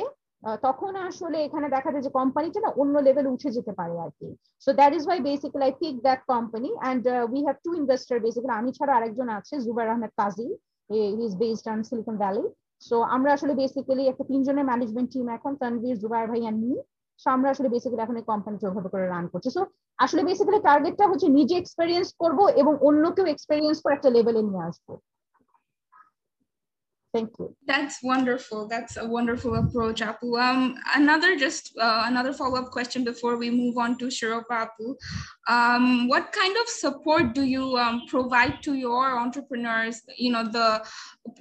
তখন আসলে এখানে দেখা যায় যে কোম্পানিটা না অন্য লেভেল উঠে যেতে পারে আর কি। So that is why basically I pick that company and we have two investor basically আমি ছাড়া আরেকজন আছে Zubair Ahmed Kazi he is based on Silicon Valley so আমরা আসলে বেসিক্যালি একটা তিনজনের ম্যানেজমেন্ট টিম এখন তানভীর জুবাইর ভাই অ্যান্ড মি সো আমরা আসলে বেসিক্যালি এখন এই কোম্পানিটা ওভাবে করে রান করছি। সো আসলে বেসিক্যালি টার্গেটটা হচ্ছে নিজে এক্সপেরিয়েন্স করব এবং অন্যকেও এক্সপেরিয়েন্স করে একটা লেভেলে নিয়ে আসব। Thank you. That's wonderful. That's a wonderful approach, Apu. Um, another just uh, another follow-up question before we move on to Shiropa Apu. Um, what kind of support do you um, provide to your entrepreneurs? You know, the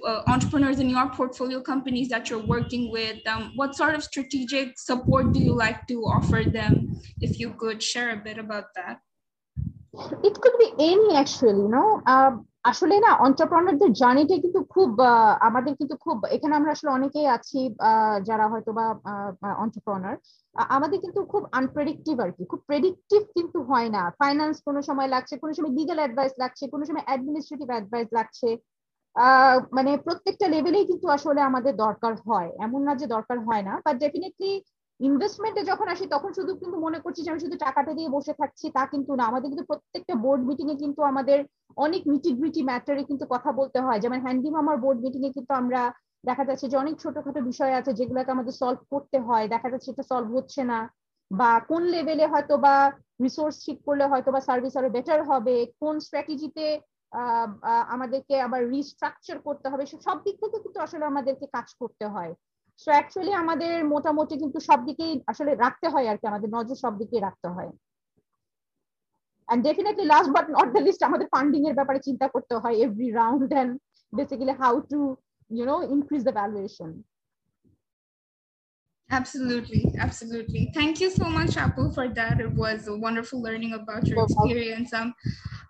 uh, entrepreneurs in your portfolio companies that you're working with. Um, what sort of strategic support do you like to offer them? If you could share a bit about that. It could be any actually, you know. Um, আসলে না অন্টারপ্রনারদের জার্নিটা কিন্তু খুব আমাদের কিন্তু খুব, এখানে আমরা আসলে অনেকেই আছি যারা হয়তো বা অন্টারপ্রনার আমাদের কিন্তু খুব আনপ্রেডিক্টিভ আর কি, খুব প্রেডিক্টিভ কিন্তু হয় না। ফাইন্যান্স কোনো সময় লাগছে, কোনো সময় লিগাল অ্যাডভাইস লাগছে, কোনো সময় অ্যাডমিনিস্ট্রেটিভ অ্যাডভাইস লাগছে। মানে প্রত্যেকটা লেভেলেই কিন্তু আসলে আমাদের দরকার হয়। এমন না যে দরকার হয় না বাট ডেফিনেটলি ইনভেস্টমেন্টে যখন আসি, তখন শুধু কিন্তু মনে করছি যে আমি শুধু টাকাটা দিয়ে বসে থাকছি, তা কিন্তু না। আমাদের কিন্তু প্রত্যেকটা বোর্ড মিটিং এ কিন্তু আমাদের অনেক নিটিগ্রিটি ম্যাটারে কিন্তু কথা বলতে হয়। যেমন হ্যান্ডি মামার বোর্ড মিটিং এ কিন্তু আমরা দেখা যাচ্ছে যে অনেক ছোটখাটো বিষয় আছে যেগুলোকে আমাদের সলভ করতে হয়। দেখা যাচ্ছে এটা সলভ হচ্ছে না। বা কোন লেভেলে হয়তো বা রিসোর্স ঠিক করলে হয়তো বা সার্ভিস আরও বেটার হবে। কোন স্ট্র্যাটেজিতে আমাদেরকে আবার রিস্ট্রাকচার করতে হবে সব দিক থেকে কিন্তু আসলে আমাদেরকে কাজ করতে হয়। সো অ্যাকচুয়ালি আমাদের মোটামুটি কিন্তু সব দিকেই আসলে রাখতে হয় আর কি, আমাদের নজর সব দিকেই রাখতে হয়। And definitely last but not আমাদের ফান্ডিং এর ব্যাপারে চিন্তা করতে হয় every round and basically how to you know increase the valuation Absolutely, absolutely. Thank you so much, Apple, for that. It was a wonderful learning about your experience. Um,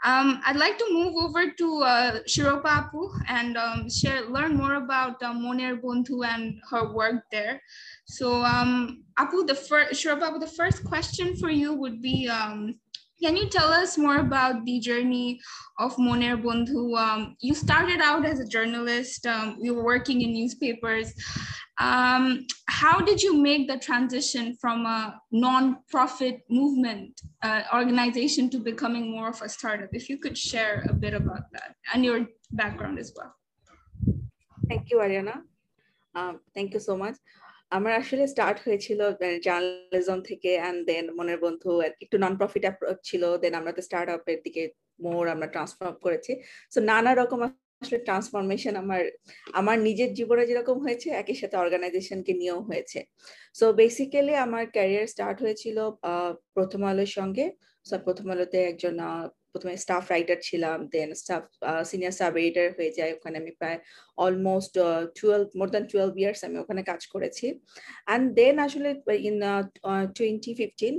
um, I'd like to move over to uh, Shiropa Apu and um, share, learn more about uh, Moner Buntu and her work there. So, um, Apu, the first Shiropa Apu, the first question for you would be um, can you tell us more about the journey of Moner Bundhu? Um, you started out as a journalist, um, you were working in newspapers. Um, how did you make the transition from a non-profit movement uh, organization to becoming more of a startup? If you could share a bit about that and your background as well. Thank you, Ariana. Um, thank you so much. আমার আসলে start হয়েছিল journalism থেকে and দেন মনের বন্ধু একটু non profit approach ছিল দেন আমরা তো স্টার্ট আপের দিকে মোর আমরা ট্রান্সফর্ম করেছি। সো নানা রকম আসলে ট্রান্সফরমেশন আমার আমার নিজের জীবনে যেরকম হয়েছে, একই সাথে অর্গানাইজেশনকে নিয়েও হয়েছে। সো বেসিক্যালি আমার ক্যারিয়ার স্টার্ট হয়েছিল প্রথম আলোর সঙ্গে। প্রথম আলোতে একজন প্রথমে স্টাফ রাইটার ছিলাম then staff senior sub editor হয়ে যায় ওখানে আমি প্রায় almost twelve more than twelve years আমি ওখানে কাজ করেছি। অ্যান্ড দেন আসলে ইন টোয়েন্টি ফিফটিন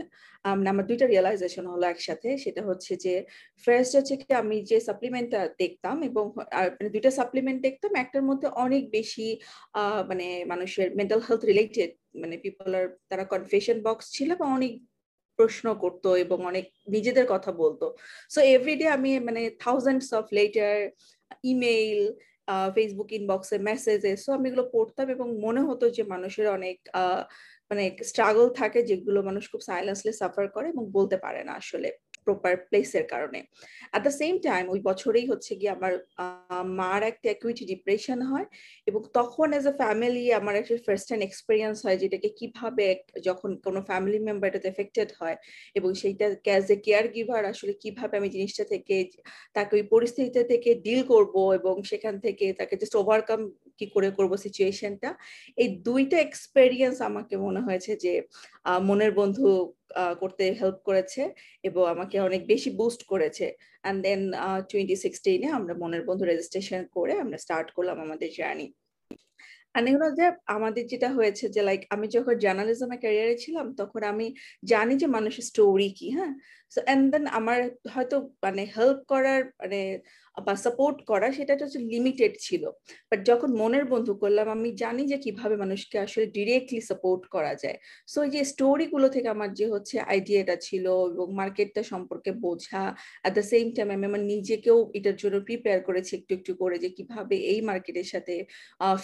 আমার দুইটা রিয়েলাইজেশন হলো একসাথে। সেটা হচ্ছে যে ফার্স্ট হচ্ছে কি আমি যে সাপ্লিমেন্টটা দেখতাম এবং মানে দুইটা সাপ্লিমেন্ট দেখতাম, একটার মধ্যে অনেক বেশি মানে মানুষের মেন্টাল হেলথ রিলেটেড মানে পিপল আর তারা কনফেশন বক্স ছিল বা অনেক প্রশ্ন করতো এবং অনেক নিজেদের কথা বলতো। সো এভরিডে আমি মানে thousands of letter email Facebook ইনবক্সে মেসেজে সো আমি এগুলো পড়তাম এবং মনে হতো যে মানুষের অনেক মানে স্ট্রাগল থাকে যেগুলো মানুষ খুব সাইলেন্সলি সাফার করে এবং বলতে পারে না আসলে। প্রপার প্লেসের কারণে। অ্যাট দ্য সেম টাইম ওই বছরেই হচ্ছে গিয়ে আমার মার একটা অ্যাকুইটি ডিপ্রেশন হয় এবং তখন এজ এ ফ্যামিলি আমার একটা ফার্স্ট হ্যান্ড এক্সপিরিয়েন্স হয় যেটাকে কীভাবে যখন কোনো ফ্যামিলি মেম্বার এটাতে এফেক্টেড হয় এবং সেইটা অ্যাজ এ কেয়ার গিভার আসলে কীভাবে আমি জিনিসটা থেকে, তাকে ওই পরিস্থিতি থেকে ডিল করব এবং সেখান থেকে তাকে জাস্ট ওভারকাম কি করে করব সিচুয়েশনটা এই দুইটা এক্সপেরিয়েন্স আমাকে মনে হয়েছে যে মনের বন্ধু করতে হেল্প করেছে এবং আমাকে অনেক বেশি বুস্ট করেছে। অ্যান্ড দেন টোয়েন্টি সিক্সটিনে আমরা মনের বন্ধু রেজিস্ট্রেশন করে আমরা স্টার্ট করলাম আমাদের জার্নি আর এগুলো যে আমাদের যেটা হয়েছে যে লাইক আমি যখন জার্নালিজমে ক্যারিয়ারে ছিলাম, তখন আমি জানি যে মানুষের স্টোরি কি হ্যাঁ? এন্ড দেন আমার হয়তো মানে হেল্প করার মানে বা সাপোর্ট করা সেটা হচ্ছে লিমিটেড ছিল। বাট যখন মনের বন্ধু করলাম, আমি জানি যে কীভাবে মানুষকে আসলে ডিরেক্টলি সাপোর্ট করা যায়। সো এই যে স্টোরিগুলো থেকে আমার যে হচ্ছে আইডিয়াটা ছিল এবং মার্কেটটা সম্পর্কে বোঝা অ্যাট দ্য সেম টাইম আমি আমার নিজেকেও এটার জন্য প্রিপেয়ার করেছি একটু একটু করে যে কীভাবে এই মার্কেটের সাথে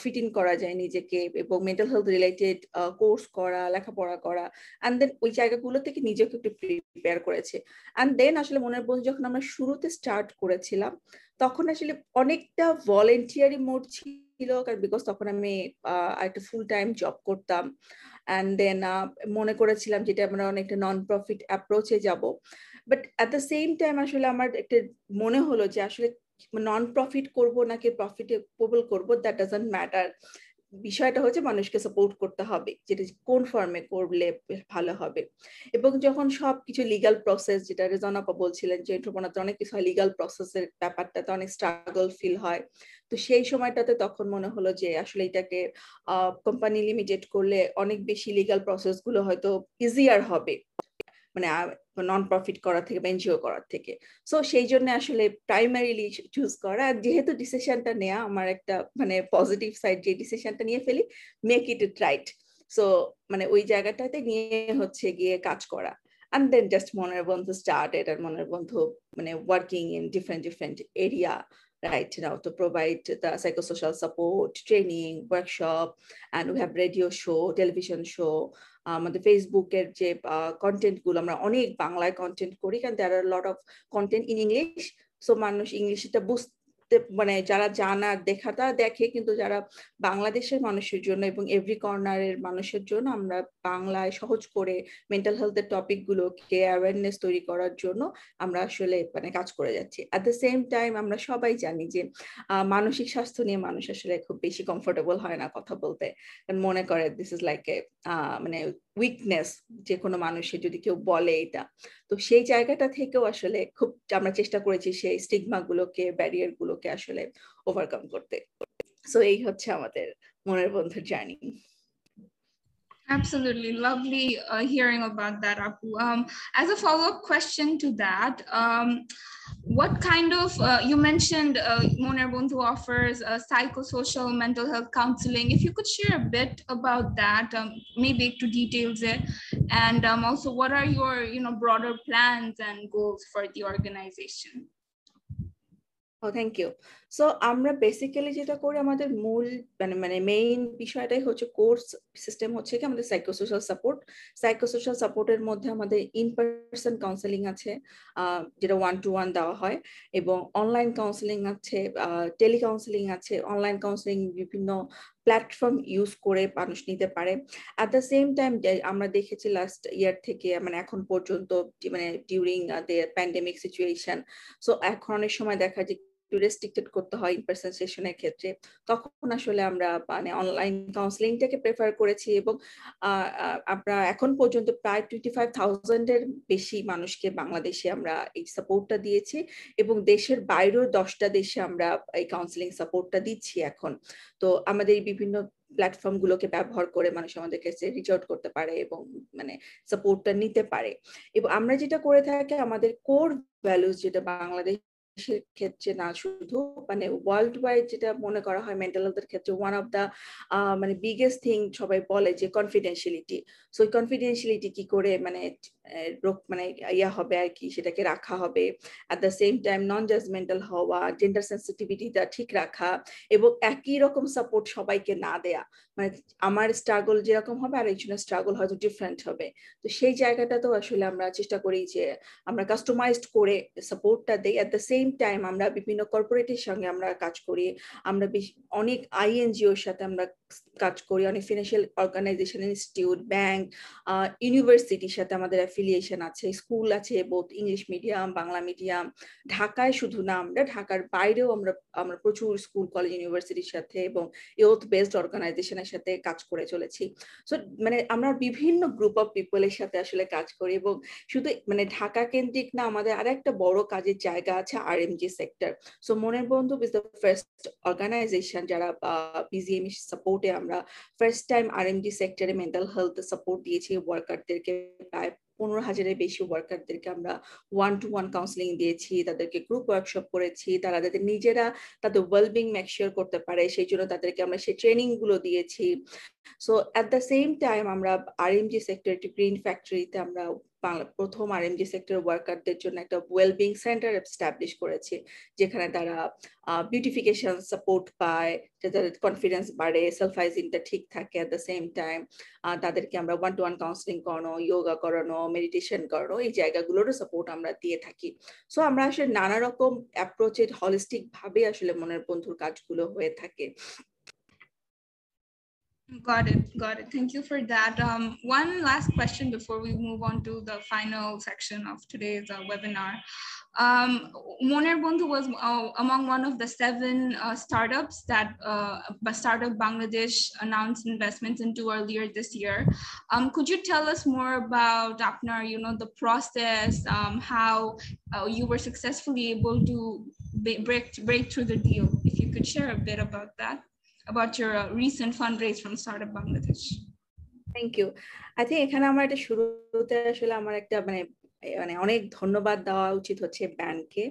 ফিট ইন করা যায় নিজেকে এবং মেন্টাল হেলথ রিলেটেড কোর্স করা, লেখাপড়া করা। অ্যান্ড দেন ওই জায়গাগুলো থেকে নিজেকে একটু প্রিপেয়ার করেছে। অ্যান্ড দেন আসলে মনের বন্ধু যখন আমরা শুরুতে স্টার্ট করেছিলাম, তখন আসলে অনেকটা ভলেন্টিয়ারি মোড ছিল, কারণ বিকজ তখন আমি একটা ফুল টাইম জব করতাম। অ্যান্ড দেন মনে করেছিলাম যেটা আমরা অনেকটা নন প্রফিট অ্যাপ্রোচে যাব। But at the same time আসলে আমার একটা মনে হলো যে আসলে নন প্রফিট করব নাকি প্রফিটেবল করব দ্যাট ডাজন্ট ম্যাটার বিষয়টা হচ্ছে মানুষকে সাপোর্ট করতে হবে, যেটা কোন ফর্মে করলে ভালো হবে। এবং যখন সব কিছু লিগাল প্রসেস যেটা রেজনাপা বলছিলেন যে এন্টারপ্রনাতে অনেক কিছু হয় লিগাল প্রসেসের ব্যাপারটাতে অনেক স্ট্রাগল ফিল হয়। তো সেই সময়টাতে তখন মনে হলো যে আসলে এটাকে কোম্পানি লিমিটেড করলে অনেক বেশি লিগাল প্রসেসগুলো হয়তো ইজিয়ার হবে। মানে নন প্রফিট করা থেকে বা এনজিও করার থেকে। সো সেই জন্য আসলে প্রাইমারিলি চুজ করা। আর যেহেতু ডিসিশনটা নেওয়া আমার একটা মানে পজিটিভ সাইড যে ডিসিশনটা নিয়ে ফেলি make it it right so মানে ওই জায়গাটাতে নিয়ে হচ্ছে গিয়ে কাজ করা। And then just মনের বন্ধু started আর মনের বন্ধু মানে working in different different area right now to provide the psychosocial support training workshop and we have radio show television show আমাদের ফেসবুকের যে কন্টেন্ট গুলো আমরা অনেক বাংলায় কন্টেন্ট করি কারণ there are lot of content in English so মানুষ ইংলিশটা বুঝতে মানে যারা জানা, দেখা, তারা দেখে কিন্তু যারা বাংলাদেশের মানুষের জন্য এবং এভরি কর্নারের মানুষের জন্য আমরা বাংলায় সহজ করে মেন্টাল হেলথের টপিক গুলোকে অ্যাওয়ারনেস তৈরি করার জন্য আমরা আসলে মানে কাজ করে যাচ্ছি। অ্যাট দ্য সেম টাইম আমরা সবাই জানি যে মানসিক স্বাস্থ্য নিয়ে মানুষ আসলে খুব বেশি কমফোর্টেবল হয় না কথা বলতে। মনে করে দিস ইজ লাইক এ মানে উইকনেস যে কোনো মানুষের যদি কেউ বলে এটা। তো সেই জায়গাটা থেকেও আসলে খুব আমরা চেষ্টা করেছি সেই স্টিগমা গুলোকে ব্যারিয়ার গুলোকে আসলে ওভারকাম করতে সো এই হচ্ছে আমাদের মনের বন্ধুর journey Absolutely lovely uh, hearing about that, Apu. Um, as a follow-up question to that, um, what kind of uh, you mentioned uh, Moner Bondhu offers uh, psychosocial mental health counseling. If you could share a bit about that, um, maybe to details it, and um, also what are your you know broader plans and goals for the organization? ও thank you so আমরা basically যেটা করি, আমাদের মূল মানে মানে main বিষয়টাই হচ্ছে কোর্স সিস্টেম হচ্ছে কি আমাদের সাইকোসোশ্যাল সাপোর্ট সাইকোসোশ্যাল সাপোর্টের মধ্যে আমাদের ইন পার্সন কাউন্সেলিং আছে যেটা ওয়ান টু ওয়ান দেওয়া হয়, এবং অনলাইন কাউন্সেলিং আছে টেলি কাউন্সেলিং আছে অনলাইন কাউন্সেলিং বিভিন্ন প্ল্যাটফর্ম ইউজ করে মানুষ নিতে পারে। অ্যাট দ্য সেম টাইম আমরা দেখেছি লাস্ট ইয়ার থেকে মানে এখন পর্যন্ত মানে during the pandemic situation so এখন অনেক সময় দেখা যায় একটু রেস্ট্রিক্টেড করতে হয় ইন পার্সন সেশনের ক্ষেত্রে। তখন আসলে আমরা মানে অনলাইন কাউন্সিলিংটাকে প্রেফার করেছি এবং আমরা এখন পর্যন্ত প্রায় টোয়েন্টি ফাইভ থাউজেন্ডের বেশি মানুষকে বাংলাদেশে আমরা এই সাপোর্টটা দিয়েছি এবং দেশের বাইরেও দশটা দেশে আমরা এই কাউন্সিলিং সাপোর্টটা দিচ্ছি এখন। তো আমাদের এই বিভিন্ন প্ল্যাটফর্ম গুলোকে ব্যবহার করে মানুষ আমাদের কাছে রিচ আউট করতে পারে এবং মানে সাপোর্টটা নিতে পারে। এবং আমরা যেটা করে থাকি, আমাদের কোর ভ্যালুস যেটা বাংলাদেশ দেশের ক্ষেত্রে না, শুধু মানে ওয়ার্ল্ড ওয়াইড যেটা মনে করা হয় মেন্টাল হেলথের ক্ষেত্রে ওয়ান অফ দা মানে বিগেস্ট থিং সবাই বলে যে কনফিডেন্সিয়ালিটি সো কনফিডেন্সিয়ালিটি কি করে মানে মানে ইয়া হবে আর কি, সেটাকে রাখা হবে। At the same time non judgmental হওয়া জেন্ডার সেন্সিটিভিটিটা ঠিক রাখা এবং একই রকম সাপোর্ট সবাইকে না দেয়া। মানে আমার স্ট্রাগল যেরকম হবে আর একজনের স্ট্রাগল হয়তো ডিফারেন্ট হবে। তো সেই জায়গাটাতেও আসলে আমরা চেষ্টা করি যে আমরা কাস্টমাইজড করে সাপোর্টটা দেই। অ্যাট দ্য সেম টাইম আমরা বিভিন্ন কর্পোরেটের সঙ্গে আমরা কাজ করি। আমরা অনেক আইএনজিওর সাথে আমরা কাজ করি। অনেক ফিনান্সিয়াল অর্গানাইজেশন ইনস্টিটিউট ব্যাংক ইউনিভার্সিটির সাথে আমাদের অ্যাফিলিয়েশন আছে স্কুল আছে both English medium Bangla medium ঢাকায় শুধু না, আমরা ঢাকার বাইরেও আমরা আমরা প্রচুর স্কুল কলেজ ইউনিভার্সিটির সাথে এবং ইউথ বেসড অর্গানাইজেশনের সাথে কাজ করে চলেছি। সো মানে আমরা বিভিন্ন গ্রুপ অফ পিপলের সাথে আসলে কাজ করি এবং শুধু মানে ঢাকা কেন্দ্রিক না, আমাদের আর একটা বড় কাজের জায়গা আছে R M G sector so Moner Bondhu is the first organisation যারা পিজিএম সাপোর্টে আমরা first time R M G সেক্টরে মেন্টাল হেলথ সাপোর্ট দিয়েছি ওয়ার্কারদেরকে প্রায় পনেরো হাজারের বেশি ওয়ার্কারদেরকে আমরা ওয়ান টু ওয়ান কাউন্সিলিং দিয়েছি, তাদেরকে গ্রুপ ওয়ার্কশপ করেছি, তারা যাতে নিজেরা তাদের ওয়েলবিং মেকশিওর করতে পারে, সেই জন্য তাদেরকে আমরা সেই ট্রেনিংগুলো দিয়েছি। So at the same time আমরা আর এম জি সেক্টর একটি গ্রিন ফ্যাক্টরিতে আমরা প্রথম আর এম জি সেক্টর ওয়ার্কারদের জন্য একটা ওয়েলবিং সেন্টার এস্টাবলিশ করেছি, যেখানে তারা বিউটিফিকেশন সাপোর্ট পায়, যাতে কনফিডেন্স বাড়ে সেলফ হাইজিনটা ঠিক থাকে অ্যাট দ্য সেম টাইম তাদেরকে আমরা ওয়ান টু ওয়ান কাউন্সিলিং করানো যোগা করানো মেডিটেশন করানো, এই জায়গাগুলোরও সাপোর্ট আমরা দিয়ে থাকি। সো আমরা আসলে নানা রকম অ্যাপ্রোচে হলিস্টিক ভাবে আসলে মনের বন্ধুর কাজগুলো হয়ে থাকে। Got it. Got it. Thank you for that. Um, one last question before we move on to the final section of today's uh, webinar. Um, Moner Bondhu was uh, among one of the seven uh, startups that uh, Startup Bangladesh announced investments into earlier this year. Um, could you tell us more about Apnar, you know, the process, um, how uh, you were successfully able to break, break through the deal? If you could share a bit about that about your uh, recent fundraise from Startup Bangladesh. Thank you I think এখানে আমার একটা শুরুতে আসলে আমার একটা মানে মানে অনেক ধন্যবাদ দেওয়া উচিত হচ্ছে ব্যাংককে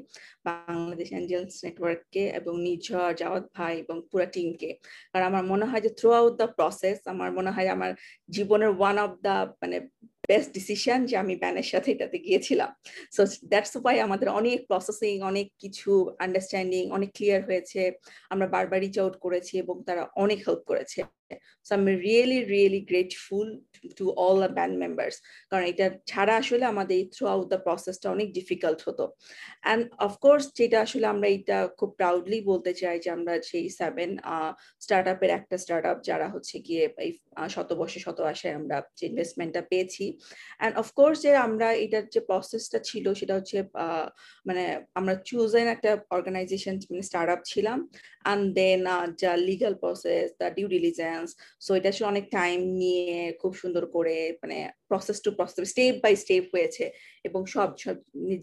বাংলাদেশ এঞ্জেলস নেটওয়ার্ককে এবং নিঝর জাওয়াত ভাই এবং পুরো টিমকে কারণ আমার মনে হয় যে থ্রু আউট দ্য প্রসেস আমার মনে হয় আমার জীবনের ওয়ান অফ দ্য মানে বেস্ট ডিসিশন যে আমি ব্যানের সাথে এটাতে গিয়েছিলাম। সো দ্যাটস ওয়াই আমাদের অনেক প্রসেসিং অনেক কিছু আন্ডারস্ট্যান্ডিং অনেক ক্লিয়ার হয়েছে। আমরা বারবার রিচ আউট করেছি এবং তারা অনেক হেল্প করেছে। সো আমি really really grateful to all the band members কারণ এটা ছাড়া আসলে আমাদের থ্রু আউট দ্য প্রসেসটা অনেক ডিফিকাল্ট হতো। অ্যান্ড অফকোর্স যেটা আসলে আমরা এটা খুব প্রাউডলি বলতে চাই যে আমরা সেই সেভেন স্টার্ট আপের একটা স্টার্ট আপ যারা হচ্ছে গিয়ে এই শত বর্ষে শত আশায় আমরা যে ইনভেস্টমেন্টটা পেয়েছি। অ্যান্ড অফকোর্স যে আমরা এটার যে প্রসেসটা ছিল সেটা হচ্ছে মানে আমরা চুজেন একটা অর্গানাইজেশন মানে স্টার্ট আপ ছিলাম অ্যান্ড দেন যা legal process the due diligence so এটা আসলে অনেক টাইম নিয়ে খুব সুন্দর করে মানে process to process step by step হয়েছে এবং সব সব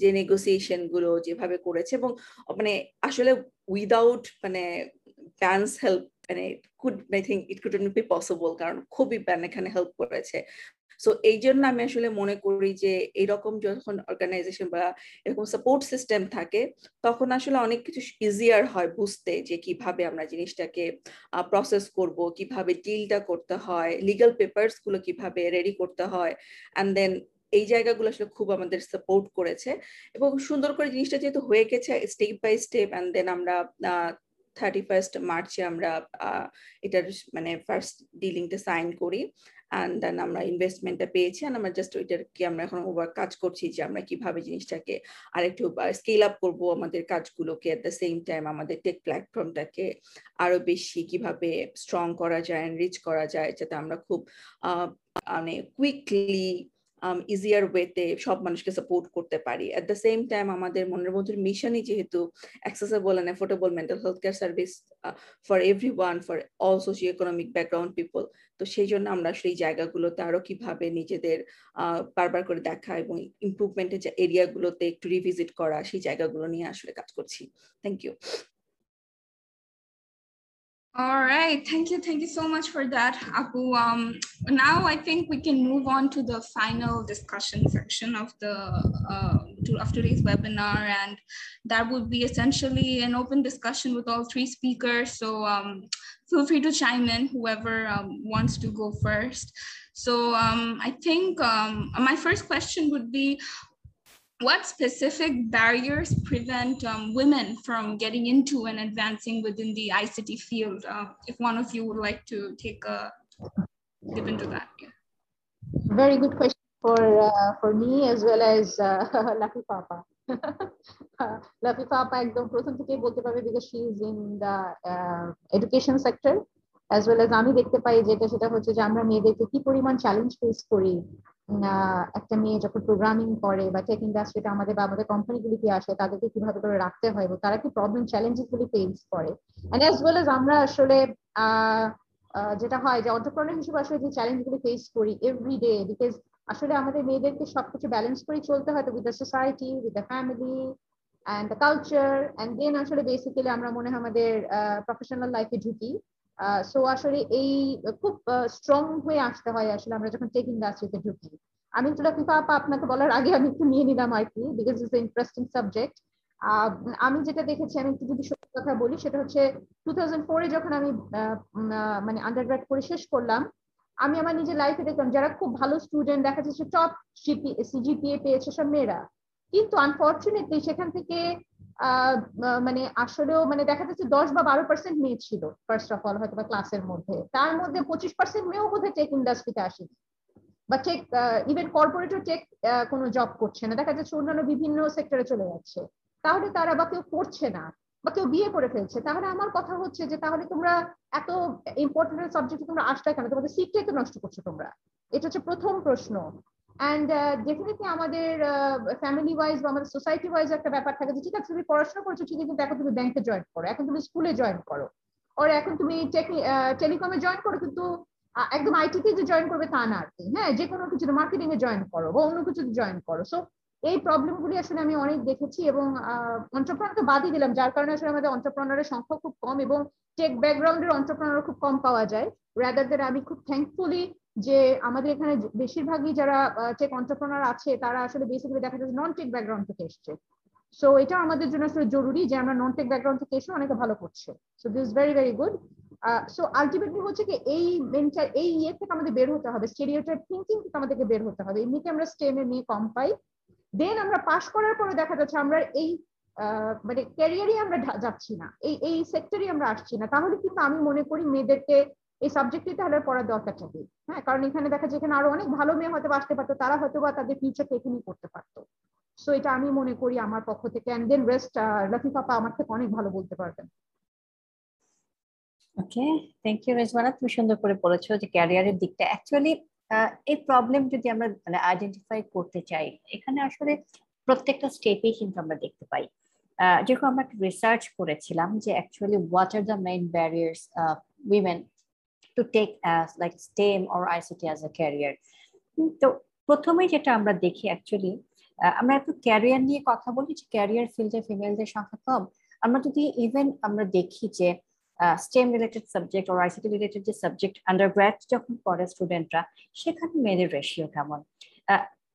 যে নেগোসিয়েশনগুলো যেভাবে করেছে এবং মানে আসলে উইদাউট মানে ব্যান্স হেল্প মানে could I think it could be possible কারণ খুবই ব্যান এখানে হেল্প করেছে। সো এই জন্য আমি আসলে মনে করি যে, এরকম যখন অর্গানাইজেশন বা এরকম সাপোর্ট সিস্টেম থাকে, তখন আসলে অনেক কিছু ইজিয়ার হয় বুঝতে যে, কীভাবে আমরা জিনিসটাকে প্রসেস করব, কীভাবে ডিলটা করতে হয় লিগাল পেপারসগুলো কীভাবে রেডি করতে হয় অ্যান্ড দেন এই জায়গাগুলো আসলে খুব আমাদের সাপোর্ট করেছে। এবং সুন্দর করে জিনিসটা যেহেতু হয়ে গেছে step by step and then আমরা থার্টি ফার্স্ট মার্চে আমরা এটার মানে ফার্স্ট ডিলিংটা সাইন করি অ্যান্ড দেন আমরা ইনভেস্টমেন্টটা পেয়েছি অ্যান্ড আমরা জাস্ট ওইটাকে আমরা এখন ওভার কাজ করছি যে আমরা কীভাবে জিনিসটাকে আরেকটু স্কেল আপ করব আমাদের কাজগুলোকে অ্যাট দ্য সেম টাইম আমাদের টেক প্ল্যাটফর্মটাকে আরও বেশি কীভাবে স্ট্রং করা যায় রিচ করা যায়, যাতে আমরা খুব মানে কুইকলি ইজিয়ার ওয়েতে সব মানুষকে সাপোর্ট করতে পারি। অ্যাট দ্য সেম টাইম আমাদের মনের মধ্যে মিশনই যেহেতু accessible and affordable mental health care service for every one for all socio economic background people তো সেই জন্য আমরা সেই জায়গাগুলোতে আরও কীভাবে নিজেদের বারবার করে দেখা এবং ইম্প্রুভমেন্টের যে এরিয়াগুলোতে একটু রিভিজিট করা, সেই জায়গাগুলো নিয়ে আসলে কাজ করছি। Thank you All right, thank you, thank you so much for that, Apu. Um, now I think we can move on to the final discussion section of the uh, of today's webinar, and that would be essentially an open discussion with all three speakers. So um, feel free to chime in, whoever um, wants to go first. So um, I think um, my first question would be, what specific barriers prevent um, women from getting into and advancing within the ICT field? Uh, if one of you would like to take a give into that. Yeah. Very good question for uh, for me as well as uh, Lucky Papa. Lucky Papa একদম প্রথম থেকেই বলতে পারবে because she is in the uh, education Sector well as আমি দেখতে পাই যেটা, সেটা হচ্ছে যে আমরা মেয়েদেরকে কি পরিমাণ চ্যালেঞ্জ ফেস করি। একটা মেয়ে যখন প্রোগ্রামিং করে বা টেক ইন্ডাস্ট্রিতে আমাদের বা আমাদের কোম্পানিগুলিতে আসে, তাদেরকে কীভাবে করে রাখতে হয় এবং তারা কি প্রবলেম চ্যালেঞ্জেস গুলি ফেস করে। এন্ড অ্যাজ ওয়েল এজ আমরা আসলে যেটা হয় যে অন্টারপ্রনার হিসেবে আসলে যে চ্যালেঞ্জ গুলি ফেস করি এভরি ডে বিকজ আসলে আমাদের মেয়েদেরকে সবকিছু ব্যালেন্স করে চলতে হয়, তো with the society with the family and the culture and then আসলে বেসিক্যালি আমরা মনে হয় আমাদের প্রফেশনাল লাইফে ঢুকি। সো আসলে এই, খুব স্ট্রং হয়ে আসতে হয় আসলে আমরা যখন টেক ইন্ডাস্ট্রিতে ঢুকি। আমি একটু ফিফা আপা আপনাকে বলার আগে আমি একটু নিয়ে নিলাম আর কি বিকজ ইটস ইন্টারেস্টিং সাবজেক্ট আমি যেটা দেখেছি, আমি একটু যদি সত্যি কথা বলি, সেটা হচ্ছে টু থাউজেন্ড ফোরে যখন আমি মানে আন্ডারগ্রাড করে শেষ করলাম, আমি আমার নিজের লাইফে দেখলাম, যারা খুব ভালো স্টুডেন্ট দেখা যাচ্ছে টপ সিজিপিএ পেয়েছে সব মেয়েরা। কিন্তু আনফর্চুনেটলি সেখান থেকে মানে আসলেও মানে দেখা যাচ্ছে দশ বা বারো পার্সেন্ট মেয়ে ছিল ফার্স্ট অফ অল হয়তো বা ক্লাসের মধ্যে। তার মধ্যে পঁচিশ পার্সেন্ট মেয়েও বোধহয় টেক ইন্ডাস্ট্রিতে আসেনি। বা টেক ইভেন কর্পোরেটর টেক কোনো জব করছে না। দেখা যাচ্ছে অন্যান্য বিভিন্ন সেক্টরে চলে যাচ্ছে। তাহলে তারা বা কেউ করছে না, বা কেউ বিয়ে করে ফেলছে। তাহলে আমার কথা হচ্ছে যে তাহলে তোমরা এত ইম্পর্টেন্ট সাবজেক্টে তোমরা আসলে কেন? তোমাদের সিটটাই তো নষ্ট করছ তোমরা। এটা হচ্ছে প্রথম প্রশ্ন। অ্যান্ড ডেফিনেটলি আমাদের ফ্যামিলি ওয়াইজ বা আমাদের সোসাইটি ওয়াইজ একটা ব্যাপার থাকে যে, ঠিক আছে, তুমি পড়াশোনা করছ, ঠিক কিন্তু এখন তুমি ব্যাংকে জয়েন করো, এখন তুমি স্কুলে জয়েন করো। ওর এখন তুমি টেলিকমে জয়েন করো, কিন্তু একদম আইটিতে যে জয়েন করবে তা না আর কি হ্যাঁ যে কোনো কিছু মার্কেটিং এ জয়েন করো বা অন্য কিছুতে জয়েন করো। সো এই প্রবলেম গুলি আসলে আমি অনেক দেখেছি এবং অন্টারপ্রনার তো বাদই দিলাম, যার কারণে আসলে আমাদের অন্টারপ্রনারের সংখ্যা খুব কম এবং টেক ব্যাকগ্রাউন্ডের অন্টারপ্রনার খুব কম পাওয়া যায়। রাদার দেন আমি খুব থ্যাঙ্কফুলি যে আমাদের এখানে বেশিরভাগই যারা টেক অন্টারপ্রনার আছে, তারা আসলে বেসিক্যালি দেখা যাচ্ছে নন টেক ব্যাকগ্রাউন্ড থেকে এসছে। সো এটা আমাদের জন্য আসলে জরুরি যে আমরা নন টেক ব্যাকগ্রাউন্ড থেকে এসে অনেকে ভালো করছে। So this very very good so ultimately হচ্ছে কি, এই মেন্টাল এই ইয়ে থেকে আমাদের বের হতে হবে স্টেরিওটাইপ থিঙ্কিং থেকে আমাদেরকে বের হতে হবে। এমনিতে আমরা স্টেমে মেয়ে কম পাই। দেন আমরা পাশ করার পরে দেখা যাচ্ছে আমরা এই মানে ক্যারিয়ারই আমরা যাচ্ছি না। এই এই সেক্টরই আমরা আসছি না। তাহলে কিন্তু আমি মনে করি মেয়েদেরকে এই সাবজেক্টে তাহলে পড়ার দরকার থাকে। হ্যাঁ কারণ এখানে দেখা যায় এখানে আরও অনেক ভালো মেয়ে হয়তো আসতে পারতো, তারা হয়তো বা তাদের ফিউচারকে এখানেই করতে পারতো। সো এটা আমি মনে করি আমার পক্ষ থেকে অ্যান্ড দেন রেস্ট রফি পাপা আমার থেকে অনেক ভালো বলতে পারবেন। Okay thank you Rezwana. তুমি সুন্দর করে বলেছ যে ক্যারিয়ারের দিকটা। অ্যাকচুয়ালি এই প্রবলেম যদি আমরা মানে আইডেন্টিফাই করতে চাই, এখানে আসলে প্রত্যেকটা স্টেপেই কিন্তু আমরা দেখতে পাই। যেরকম আমরা রিসার্চ করেছিলাম যে actually what are the main barriers women tech as like STEM or ICT as a career তো প্রথমেই যেটা আমরা দেখি অ্যাকচুয়ালি আমরা একটু ক্যারিয়ার নিয়ে কথা বলি যে ক্যারিয়ার ফিল্ডে ফিমেলদের সংখ্যা কম। আমরা যদি ইভেন আমরা দেখি যে STEM related subject or ICT related যে সাবজেক্ট আন্ডারগ্র্যাড যখন পড়ে স্টুডেন্টরা সেখানে মেয়েদের রেশিও কেমন?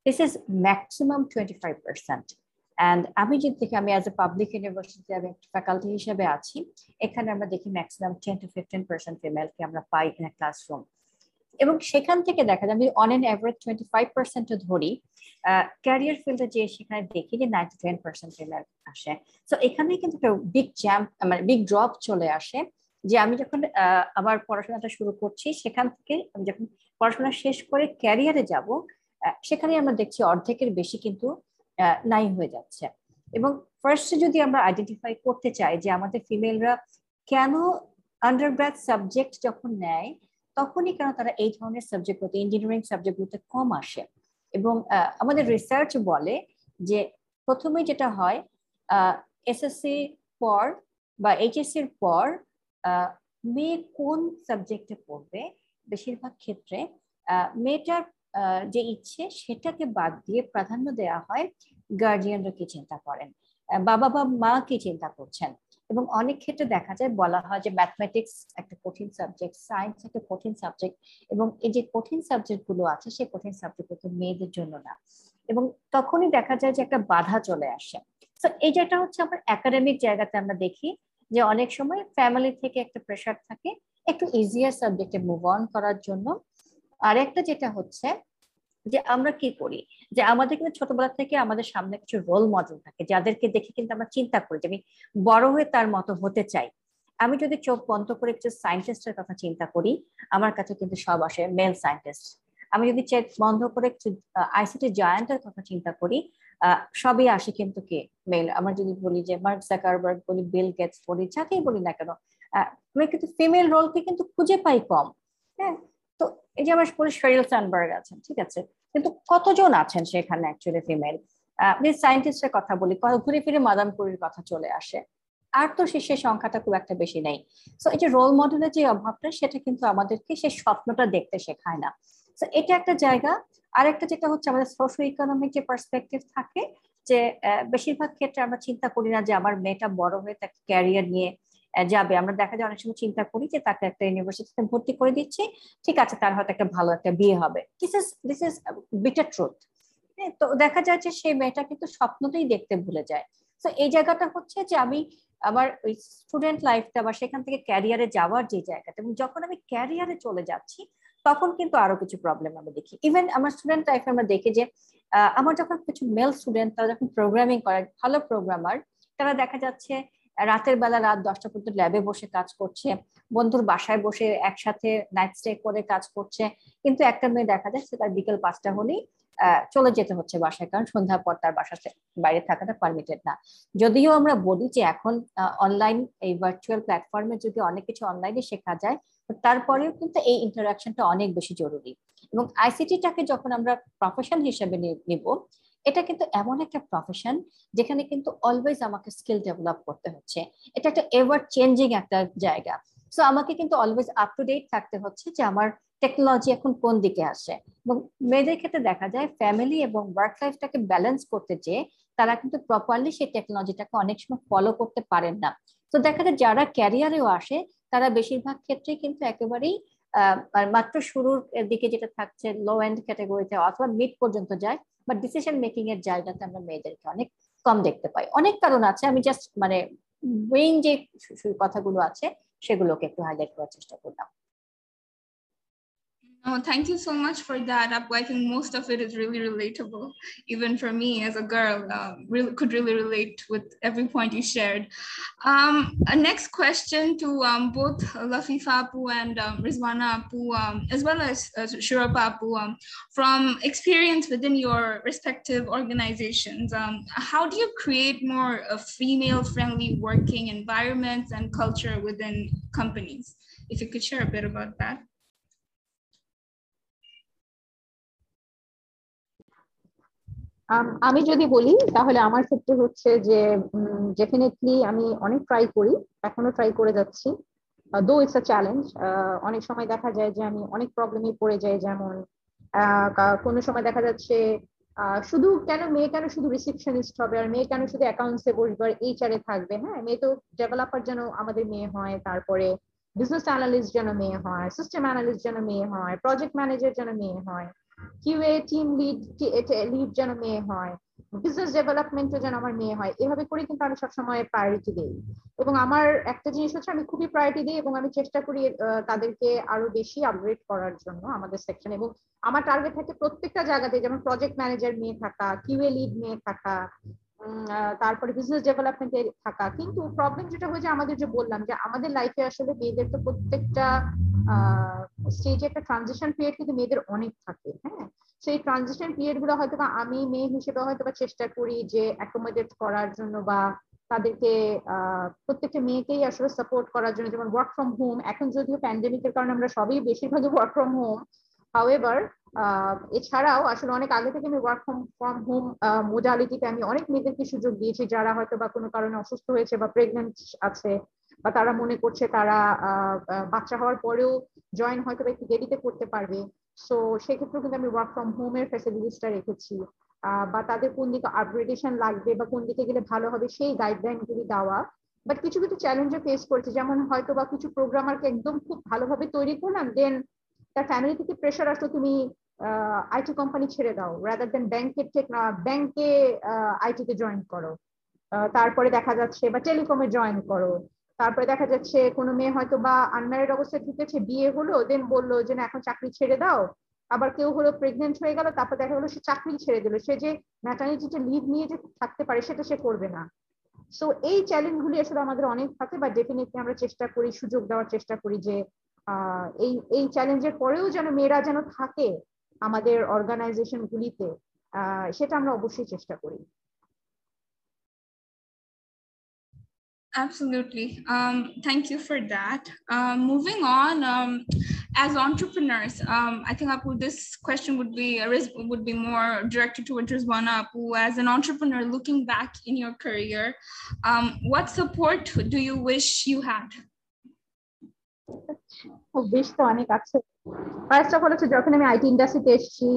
This is maximum twenty five percent and আমি যদি দেখি, আমি অ্যাজ এ পাবলিক ইউনিভার্সিটি আমি ফ্যাকাল্টি হিসেবে আছি। এখানে আমরা দেখি maximum ten to fifteen percent ফিমেলকে আমরা পাই ইন এ ক্লাসরুম এবং সেখান থেকে দেখা যায়, আমি on an average twenty five পার্সেন্টও ধরি। ক্যারিয়ার ফিল্ডে যে সেখানে দেখি যে নাইনটি টেন পার্সেন্ট ফিমেল আসে। তো এখানে কিন্তু একটা বিগ জ্যাম্প মানে বিগ ড্রপ চলে আসে। যে আমি যখন আমার পড়াশোনাটা শুরু করছি, সেখান থেকে আমি যখন পড়াশোনা শেষ করে ক্যারিয়ারে যাব সেখানে আমরা দেখছি অর্ধেকের বেশি কিন্তু নাই হয়ে যাচ্ছে। এবং ফার্স্টে যদি আমরা আইডেন্টিফাই করতে চাই যে আমাদের ফিমেলরা কেন আন্ডারগ্রাড সাবজেক্ট যখন নেয়, তখনই কেন তারা এই ধরনের সাবজেক্টগুলোতে ইঞ্জিনিয়ারিং সাবজেক্টগুলোতে কম আসে? এবং আমাদের রিসার্চ বলে যে প্রথমে যেটা হয় এসএসসি পর বা এইচএসসির পর মেয়ে কোন সাবজেক্টে পড়বে? বেশিরভাগ ক্ষেত্রে মেয়েটার যে ইচ্ছে সেটাকে বাদ দিয়ে প্রাধান্য দেওয়া হয় গার্জিয়ানরা কি চিন্তা করেন? বাবা বা মা কি চিন্তা করছেন? এবং অনেক ক্ষেত্রে দেখা যায়, বলা হয় যে ম্যাথমেটিক্স একটা কঠিন সাবজেক্ট সায়েন্স একটা কঠিন সাবজেক্ট এবং এই যে কঠিন সাবজেক্টগুলো আছে, সেই কঠিন সাবজেক্টগুলো মেয়েদের জন্য না। এবং তখনই দেখা যায় যে একটা বাধা চলে আসে। তো এই যেটা হচ্ছে আমার একাডেমিক জায়গাতে আমরা দেখি যে অনেক সময় ফ্যামিলি থেকে একটা প্রেশার থাকে, একটু ইজিয়ার সাবজেক্টে মুভ অন করার জন্য আরেকটা যেটা হচ্ছে যে আমরা কি করি? যে আমাদের কিন্তু ছোটবেলা থেকে আমাদের সামনে কিছু রোল মডেল থাকে, যাদেরকে দেখে কিন্তু আমরা চিন্তা করি যে আমি বড় হয়ে তার মতো হতে চাই। আমি যদি চোখ বন্ধ করে কিছু সায়েন্টিস্টের কথা চিন্তা করি, আমার কাছে কিন্তু সব আসে মেল সায়েন্টিস্ট আমি যদি চেক বন্ধ করে কিছু আইসিটি জয়েন্টের কথা চিন্তা করি সবই আসে কিন্তু কে? মেল আমরা যদি বলি যে মার্ক জাকারবার্গ বলি বিল গেটস বলি যাকেই বলি না কেন আমি কিন্তু ফিমেল রোলকে কিন্তু খুঁজে পাই কম। হ্যাঁ? তো এই যে আমার বলি শরীর সানবার্গ আছেন, ঠিক আছে? কিন্তু কতজন আছেন সেখানে অ্যাকচুয়ালি ফিমেল সায়েন্টিস্টের কথা বলি ঘুরে ফিরে মাদাম কুরির কথা চলে আসে। আর তো সে সংখ্যাটা খুব একটা বেশি নেই। তো এই যে রোল মডেলের যে অভাবটা, সেটা কিন্তু আমাদেরকে সেই স্বপ্নটা দেখতে শেখায় না। তো এটা একটা জায়গা। আরেকটা যেটা হচ্ছে, আমাদের সোশ্য ইকোনমিক যে পার্সপেক্টিভ থাকে, যে বেশিরভাগ ক্ষেত্রে আমরা চিন্তা করি না যে আমার মেয়েটা বড় হয়ে তাকে ক্যারিয়ার নিয়ে যাবে। আমরা দেখা যায় অনেক সময় চিন্তা করি যে তাকে একটা ইউনিভার্সিটিতে ভর্তি করে দিচ্ছি, ঠিক আছে, তার হয়তো একটা ভালো একটা বিয়ে হবে। দিস দিস বিটার ট্রুথ তো দেখা যায় যে সেই মেয়েটা কিন্তু স্বপ্নটাই দেখতে ভুলে যায়। তো এই জায়গাটা হচ্ছে যে আমি আমার ওই স্টুডেন্ট লাইফটা বা সেখান থেকে ক্যারিয়ারে যাওয়ার যে জায়গাটা, এবং যখন আমি ক্যারিয়ারে চলে যাচ্ছি, তখন কিন্তু আরও কিছু প্রবলেম আমি দেখি। ইভেন আমার স্টুডেন্ট লাইফে আমরা দেখি যে আমার যখন কিছু মেল স্টুডেন্ট তারা যখন প্রোগ্রামিং করে, ভালো প্রোগ্রামার তারা দেখা যাচ্ছে রাতের বেলা রাত দশটা পর্যন্ত ল্যাবে বসে কাজ করছে। বন্ধুর বাসায় বসে একসাথে নাইট স্টে করে কাজ করছে। কিন্তু একটা মেয়ে দেখা যাচ্ছে তার বিকেল পাঁচটা হলেই চলে যেতে হচ্ছে বাসায়, কারণ সন্ধ্যার পর তার বাসাতে, বাইরে থাকাটা পারমিটেড না। যদিও আমরা বলি যে এখন অনলাইন এই ভার্চুয়াল প্ল্যাটফর্মে যদি অনেক কিছু অনলাইনে শেখা যায় তারপরেও কিন্তু এই ইন্টারাকশনটা অনেক বেশি জরুরি। এবং আইসিটিটাকে যখন আমরা প্রফেশন হিসেবে নিব এটা কিন্তু এমন একটা প্রফেশন যেখানে কিন্তু অলওয়েজ আমাকে স্কিল ডেভেলপ করতে হচ্ছে। এটা একটা এভার চেঞ্জিং একটা জায়গা। সো আমাকে কিন্তু অলওয়েজ আপ টু ডেট থাকতে হচ্ছে যে আমার টেকনোলজি এখন কোন দিকে আসে। এবং মেয়েদের ক্ষেত্রে দেখা যায় ফ্যামিলি এবং ওয়ার্ক লাইফটাকে ব্যালেন্স করতে যে তারা কিন্তু প্রপারলি সেই টেকনোলজিটাকে অনেক সময় ফলো করতে পারেন না। তো দেখা যায় যারা ক্যারিয়ারেও আসে, তারা বেশিরভাগ ক্ষেত্রে কিন্তু একেবারেই মাত্র শুরুর দিকে যেটা থাকছে লো এন্ড ক্যাটাগরিতে অথবা মিড পর্যন্ত যায় বা ডিসিশন মেকিং এর জায়গাতে আমরা মেয়েদেরকে অনেক কম দেখতে পাই। অনেক কারণ আছে, আমি জাস্ট মানে মেইন যে কথাগুলো আছে, সেগুলোকে একটু হাইলাইট করার চেষ্টা করলাম। Oh, thank you so much for that. I think most of it is really relatable. Even for me as a girl, uh, really could really relate with every point you shared. Um, a next question to um, both Lafifa Apu and um, Rizwana Apu, um, as well as uh, Shurapa Apu, um, from experience within your respective organizations, um, how do you create more uh, female-friendly working environments and culture within companies? If you could share a bit about that. আমি যদি বলি, তাহলে আমার ক্ষেত্রে হচ্ছে যে definitely আমি অনেক ট্রাই করি, এখনও ট্রাই করে যাচ্ছি। দো ইটস আ চ্যালেঞ্জ অনেক সময় দেখা যায় যে, আমি অনেক প্রবলেমে পড়ে যাই যেমন কোনো সময় দেখা যাচ্ছে শুধু কেন, মেয়ে কেন শুধু রিসিপশনিস্ট হবে, আর মেয়ে কেন শুধু অ্যাকাউন্টসে বসবে, আর এইচআর এ থাকবে হ্যাঁ? মেয়ে তো ডেভেলপার যেন আমাদের মেয়ে হয়, তারপরে বিজনেস অ্যানালিস্ট যেন মেয়ে হয় সিস্টেম অ্যানালিস্ট যেন মেয়ে হয় প্রজেক্ট ম্যানেজার যেন মেয়ে হয়। কিউএ টিম লিড লিড যেন মেয়ে হয় বিজনেস ডেভেলপমেন্টও যেন আমার মেয়ে হয়, এভাবে করে কিন্তু আমি সবসময় প্রায়োরিটি দিই। এবং আমার একটা জিনিস হচ্ছে আমি খুবই প্রায়োরিটি দিই এবং আমি চেষ্টা করি তাদেরকে আরও বেশি আপগ্রেড করার জন্য আমাদের সেকশন এবং আমার টার্গেট থাকে প্রত্যেকটা জায়গাতে যেমন প্রজেক্ট ম্যানেজার মেয়ে থাকা কিউএ লিড মেয়ে থাকা তারপরে বিজনেস ডেভেলপমেন্টে থাকা। কিন্তু প্রবলেম যেটা হয়েছে, আমাদের যে বললাম যে আমাদের লাইফে আসলে মেয়েদের তো প্রত্যেকটা স্টেজে একটা ট্রানজিশন পিরিয়ড কিন্তু মেয়েদের অনেক থাকে হ্যাঁ? সেই ট্রানজিশন পিরিয়ডগুলো হয়তো বা আমি মেয়ে হিসেবে হয়তো বা চেষ্টা করি যে অ্যাকোমোডেট করার জন্য বা তাদেরকে প্রত্যেকটা মেয়েকেই আসলে সাপোর্ট করার জন্য। যেমন ওয়ার্ক ফ্রম হোম এখন যদিও প্যান্ডেমিকের কারণে আমরা সবই বেশিরভাগই ওয়ার্ক ফ্রম হোম হাউএভার এছাড়াও আসলে অনেক আগে থেকে আমি ওয়ার্ক ফ্রম ফ্রম হোম মোডালিটিতে আমি অনেক মেয়েদেরকে সুযোগ দিয়েছি, যারা হয়তো বা কোনো কারণে অসুস্থ হয়েছে বা প্রেগনেন্ট আছে বা তারা মনে করছে তারা বাচ্চা হওয়ার পরেও জয়েন হয়তো একটু দেরিতে করতে পারবে। সো সেক্ষেত্রেও কিন্তু আমি ওয়ার্ক ফ্রম হোমের ফ্যাসিলিটিসটা রেখেছি। বা তাদের কোন দিকে আপগ্রেডেশন লাগবে বা কোন দিকে গেলে ভালো হবে সেই গাইডলাইন গুলি দেওয়া। বাট কিছু কিছু চ্যালেঞ্জে ফেস করেছে। যেমন হয়তো বা কিছু প্রোগ্রামারকে একদম খুব ভালোভাবে তৈরি করলাম দেন তার ফ্যামিলি থেকে প্রেশার আসলো, তুমি আইটি কোম্পানি ছেড়ে দাও রাদার দেন ব্যাংকের ব্যাংকে আইটিতে জয়েন করো। তারপরে দেখা যাচ্ছে, বা টেলিকমে জয়েন করো। তারপরে দেখা যাচ্ছে, কোনো মেয়ে হয়তো বা আনম্যারিড অবস্থায় ঢুকেছে, বিয়ে হলো দেন বলল যে, না, এখন চাকরি ছেড়ে দাও। আবার কেউ হলো প্রেগনেন্ট হয়ে গেল, তারপর দেখা গেলো সে চাকরি ছেড়ে দিল। সে যে ম্যাটার্নিটিটা লিভ নিয়ে যে থাকতে পারে, সেটা সে করবে না। সো এই চ্যালেঞ্জগুলি আসলে আমাদের অনেক থাকে বা ডেফিনেটলি আমরা চেষ্টা করি, সুযোগ দেওয়ার চেষ্টা করি যে এই এই চ্যালেঞ্জের পরেও যেন মেয়েরা যেন থাকে আমাদের অর্গানাইজেশন গুলিতে সেটা আমরা অবশ্যই চেষ্টা করি Absolutely. Um, thank you for that. Um, moving on, um, as entrepreneurs, um, I think Apu, this question would be would be more directed towards Rizwana Apu. As an entrepreneur looking back in your career, um, what support do you wish you had? বেশ তো অনেক আছে। First of all হচ্ছে যখন আমি IT ইন্ডাস্ট্রিতে এসেছি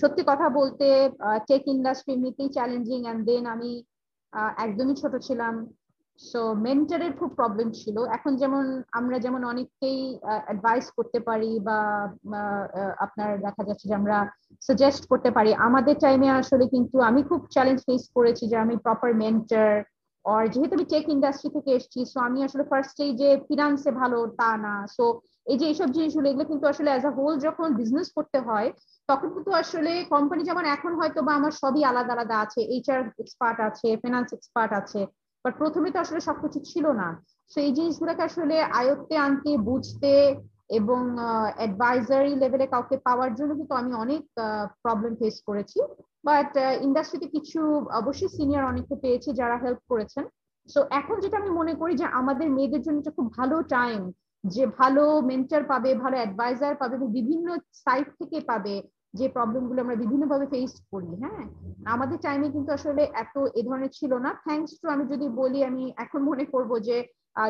সত্যি কথা বলতে টেক ইন্ডাস্ট্রি এমনিতেই চ্যালেঞ্জিং অ্যান্ড দেন আমি একদমই ছোট ছিলাম। সো মেন্টারের খুব প্রবলেম ছিল। এখন যেমন আমরা যেমন অনেককেই অ্যাডভাইস করতে পারি বা আপনার দেখা যাচ্ছে যে আমরা সাজেস্ট করতে পারি। আমাদের টাইমে আসলে কিন্তু আমি খুব চ্যালেঞ্জ ফেস করেছি যে আমি প্রপার মেন্টার আর যেহেতু আমি টেক ইন্ডাস্ট্রি থেকে এসেছি সো আমি আসলে ফার্স্টে যে ফিনান্সে ভালো, তা না। সো এই যে এইসব জিনিসগুলো, এগুলো কিন্তু আসলে অ্যাজ আ হোল যখন বিজনেস করতে হয়, তখন কিন্তু আসলে কোম্পানি যেমন এখন হয়তো বা আমার সবই আলাদা আলাদা আছে এইচআর এক্সপার্ট আছে ফিনান্স এক্সপার্ট আছে বাট প্রথমে তো আসলে সবকিছু ছিল না। তো এই জিনিসগুলোকে আসলে আয়ত্তে আনতে, বুঝতে এবং অ্যাডভাইজারি লেভেলে কাউকে পাওয়ার জন্য কিন্তু আমি অনেক প্রবলেম ফেস করেছি। বাট ইন্ডাস্ট্রিতে কিছু অবশ্যই সিনিয়র অনেককে পেয়েছে যারা হেল্প করেছেন। সো এখন যেটা আমি মনে করি যে আমাদের মেয়েদের জন্য খুব ভালো টাইম যে ভালো মেন্টার পাবে, ভালো অ্যাডভাইজার পাবে বিভিন্ন সাইট থেকে পাবে যে প্রবলেমগুলো আমরা বিভিন্নভাবে ফেস করি হ্যাঁ? আমাদের টাইমে কিন্তু আসলে এত এ ধরনের ছিল না। থ্যাংকস টু আমি যদি বলি, আমি এখন মনে করব যে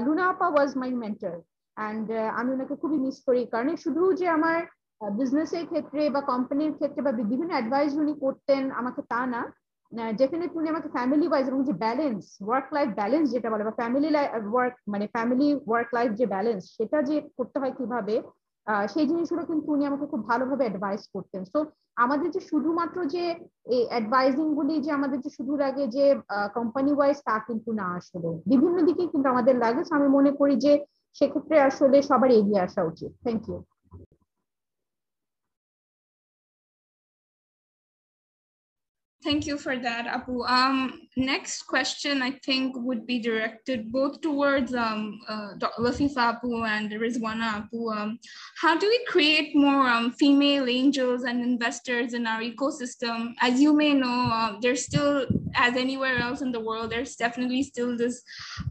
লুনা আপা ওয়াজ মাই মেন্টার অ্যান্ড আমি ওনাকে খুবই মিস করি। কারণ শুধু যে আমার বিজনেসের ক্ষেত্রে বা কোম্পানির ক্ষেত্রে বা বিভিন্ন অ্যাডভাইস উনি করতেন, আমাকে তা না। ডেফিনেটলি উনি আমাকে ফ্যামিলি ওয়াইজ এবং যে ব্যালেন্স ওয়ার্ক লাইফ ব্যালেন্স যেটা বলে বা ফ্যামিলি ওয়ার্ক মানে ফ্যামিলি ওয়ার্ক লাইফ যে ব্যালেন্স সেটা যে করতে হয় কীভাবে সেই জিনিসগুলো কিন্তু উনি আমাকে খুব ভালোভাবে অ্যাডভাইস করতেন। সো আমাদের যে শুধুমাত্র যে এই অ্যাডভাইজিং গুলি যে আমাদের যে শুধু লাগে যে কোম্পানি ওয়াইজ তা কিন্তু না আসলে। বিভিন্ন দিকে কিন্তু আমাদের লাগে। আমি মনে করি যে সেক্ষেত্রে আসলে সবার এগিয়ে আসা উচিত। Thank you Thank you for that, Apu. Um, next question, I think, would be directed both towards um, uh, Lafifa Apu and Rizwana Apu. Um, how do we create more um, female angels and investors in our ecosystem? As you may know, uh, there's still, as anywhere else in the world, there's definitely still this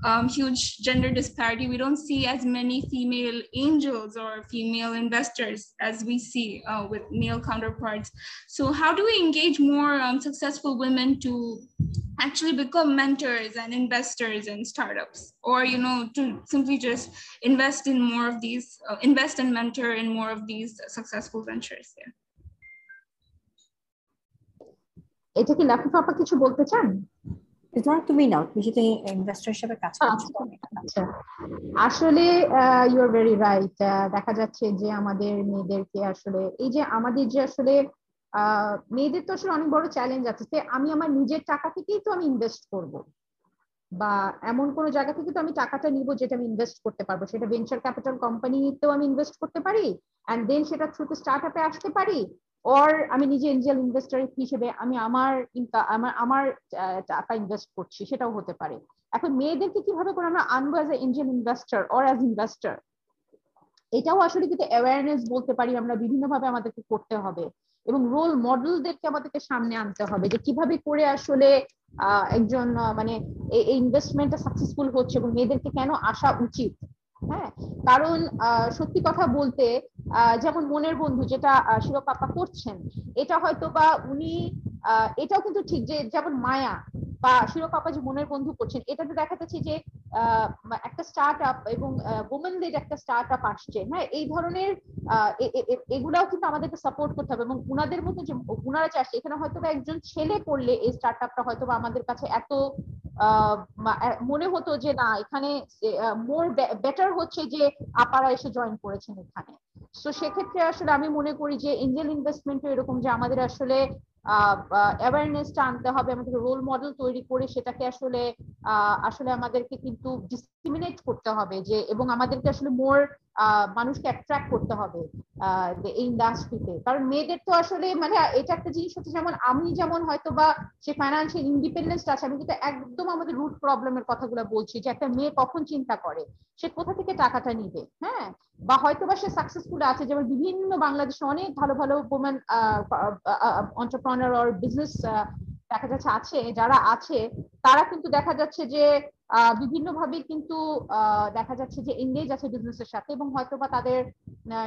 um, huge gender disparity. We don't see as many female angels or female investors as we see uh, with male counterparts. So how do we engage more um, successful women to actually become mentors and investors in startups or you know to simply just invest in more of these uh, invest and mentor in more of these successful ventures yeah এটা কি লাফিফা আপা কিছু বলতে চান? তুমি নাও তুমি যেহেতু investor হিসেবে কাজ করছ আচ্ছা আসলে ইউ আর ভেরি রাইট দেখা যাচ্ছে যে আমাদের মেয়েদেরকে আসলে এই যে আমাদের যে আসলে মেয়েদের তো আসলে অনেক বড় চ্যালেঞ্জ আছে আমি আমার নিজের টাকা থেকেই তো আমি ইনভেস্ট করব। বা এমন কোন জায়গা থেকে তো আমি টাকাটা নিব যেটা আমি ইনভেস্ট করতে পারব। সেটা ভেঞ্চার ক্যাপিটাল কোম্পানিতেও আমি ইনভেস্ট করতে পারি অ্যান্ড দেন সেটা থ্রুতে স্টার্ট আপে আসতে পারি অর আমি নিজে এঞ্জেল ইনভেস্টর হিসেবে আমি আমার আমার আমার টাকা ইনভেস্ট করছি, সেটাও হতে পারে। এখন মেয়েদেরকে কীভাবে করে আমরা আনব as angel investor or as investor এটাও আসলে কিন্তু অ্যাওয়ারনেস বলতে পারি আমরা, বিভিন্নভাবে আমাদেরকে করতে হবে। এবং রোল মডেলদেরকে আমাদেরকে সামনে আনতে হবে যে কীভাবে করে আসলে একজন মানে এই ইনভেস্টমেন্টটা সাকসেসফুল হচ্ছে এবং মেয়েদেরকে কেন আসা উচিত? হ্যাঁ কারণ সত্যি কথা বলতে যেমন মনের বন্ধু যেটা শিরোপাপা করছেন, এটা হয়তো বা উনি এটাও কিন্তু ঠিক যে যেমন মায়া বা শিরোপাপা যে মনের বন্ধু করছেন, এটাতে দেখা যাচ্ছে যে একটা স্টার্ট আপ এবং ওমেনদের একটা স্টার্ট আপ আসছে। হ্যাঁ এই ধরনের এগুলাও কিন্তু আমাদেরকে সাপোর্ট করতে হবে এবং উনাদের মতো যে উনারা আসছে, এখানে হয়তো একজন ছেলে করলে এই স্টার্ট আপটা হয়তো আমাদের কাছে এত মনে হতো যে না, এখানে মোর বেটার হচ্ছে যে আপারা এসে জয়েন করেছেন এখানে। তো সেক্ষেত্রে আসলে আমি মনে করি যে এঞ্জেল ইনভেস্টমেন্ট এরকম যে আমাদের আসলে অ্যাওয়ারনেসটা আনতে হবে, আমাদের রোল মডেল তৈরি করে সেটাকে আসলে আসলে আমাদেরকে কিন্তু ডিসক্রিমিনেট করতে হবে যে, এবং আমাদেরকে আসলে মোর মানুষকে অ্যাট্রাক্ট করতে হবে এই ইন্ডাস্ট্রিতে কারণ মেয়েদের তো আসলে মানে এটা একটা জিনিস হচ্ছে যেমন আমি যেমন হয়তো বা সে ফাইন্যান্সিয়াল ইন্ডিপেন্ডেন্স আছে, আমি কিন্তু একদম আমাদের রুট প্রবলেমের কথাগুলো বলছি যে একটা মেয়ে কখন চিন্তা করে? সে কোথা থেকে টাকাটা নিবে? হ্যাঁ? বা হয়তো বা সে সাকসেসফুল আছে, যেমন বিভিন্ন বাংলাদেশে অনেক ভালো ভালো ওমেন অন্টারপ্রনার অর বিজনেস দেখা যাচ্ছে আছে, যারা আছে, তারা কিন্তু দেখা যাচ্ছে যে বিভিন্ন ভাবে কিন্তু দেখা যাচ্ছে যে এঙ্গেজ আছে বিজনেসের সাথে এবং হয়তো বা তাদের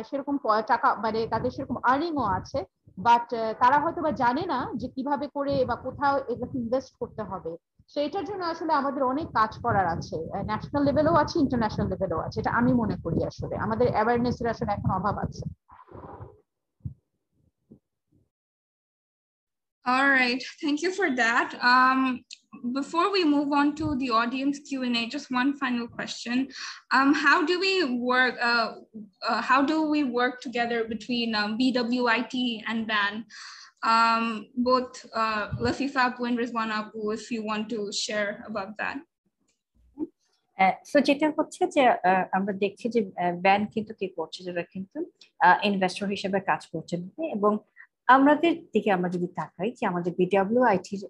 সেরকম টাকা মানে তাদের সেরকম আর্নিংও আছে বাট তারা হয়তো বা জানে না যে কীভাবে করে বা কোথাও এগুলোকে ইনভেস্ট করতে হবে। তো এটার জন্য আসলে আমাদের অনেক কাজ করার আছে। ন্যাশনাল লেভেলও আছে ইন্টারন্যাশনাল লেভেলও আছে, এটা আমি মনে করি আসলে। আমাদের অ্যাওয়ারনেসের আসলে এখন অভাব আছে। All right, thank you for that. Um, before we move on to the audience Q&A, just one final question. Um, how do we work, uh, uh, how do we work together between um, BWIT and BAN? um, both uh, Lafifa Apu and Rizwan Apu, if you want to share about that. So যেটা হচ্ছে যে আমরা দেখছি যে bank কিন্তু কি করছে যারা কিন্তু ইনভেস্টর হিসেবে কাজ করছেন এবং আমাদের দিকে আমরা যদি তাকাই যে আমাদের বিডাব্লিউ আইটির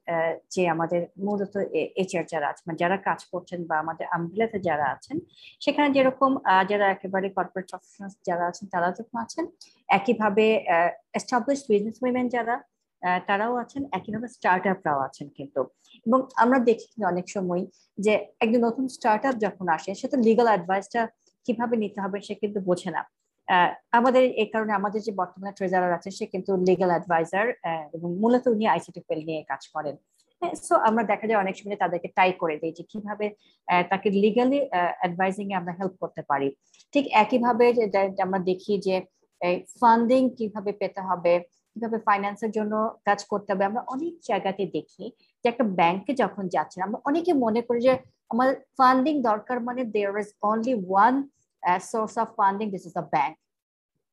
যে আমাদের মূলত এইচআর যারা মানে যারা কাজ করছেন বা আমাদের আমবিলাতে যারা আছেন, সেখানে যেরকম যারা একেবারে কর্পোরেট প্রফেশনাল যারা আছেন, তারা যখন আছেন, একইভাবে এস্টাবলিশ বিজনেস উইমেন যারা তারাও আছেন, একইভাবে স্টার্ট আপরাও আছেন কিন্তু। এবং আমরা দেখি অনেক সময় যে একজন নতুন স্টার্ট আপ যখন আসে, সে তো লিগাল অ্যাডভাইসটা কীভাবে নিতে হবে সে কিন্তু বোঝে না। আমাদের এই কারণে আমাদের যে বর্তমানে ট্রেজারার আছে, সে কিন্তু লিগাল অ্যাডভাইজার এবং মূলত উনি আইসিটি ফেল নিয়ে কাজ করেন। সো আমরা দেখা যায় অনেক সময় তাদেরকে টাই করে দিই যে কীভাবে তাকে লিগালি অ্যাডভাইজিং এ আমরা হেল্প করতে পারি। ঠিক একইভাবে আমরা দেখি যে ফান্ডিং কীভাবে পেতে হবে, কীভাবে ফাইন্যান্সের জন্য কাজ করতে হবে, আমরা অনেক জায়গাতে দেখি যে একটা ব্যাংকে যখন যাচ্ছেন আমরা অনেকে মনে করি যে, আমার ফান্ডিং দরকার মানে there is only one source of funding this is the bank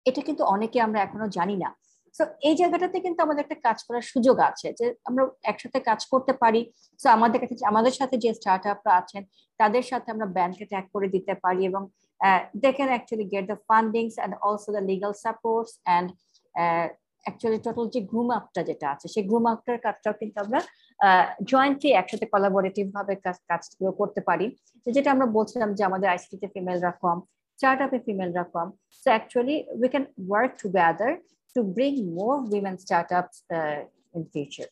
এটা কিন্তু অনেকে আমরা এখনও জানি না। তো এই জায়গাটাতে কিন্তু আমাদের একটা কাজ করার সুযোগ আছে যে, আমরা একসাথে কাজ করতে পারি। তো আমাদের কাছে আমাদের সাথে যে স্টার্ট আপরা আছেন, তাদের সাথে আমরা ব্যাংকে ট্যাগ করে দিতে পারি এবং they can actually get the fundings and also the legal supports and actually total যে গ্রুম আপটা যেটা আছে, সেই গ্রুম আপটার কাজটাও কিন্তু আমরা জয়েন্টলি একসাথে কোলাবোরেটিভ ভাবে কাজগুলো করতে পারি। যেটা আমরা বলছিলাম যে, আমাদের আইসিটিতে ফিমেলরা কম। startup in female.com. So actually we can work together to bring more women startups uh, in future.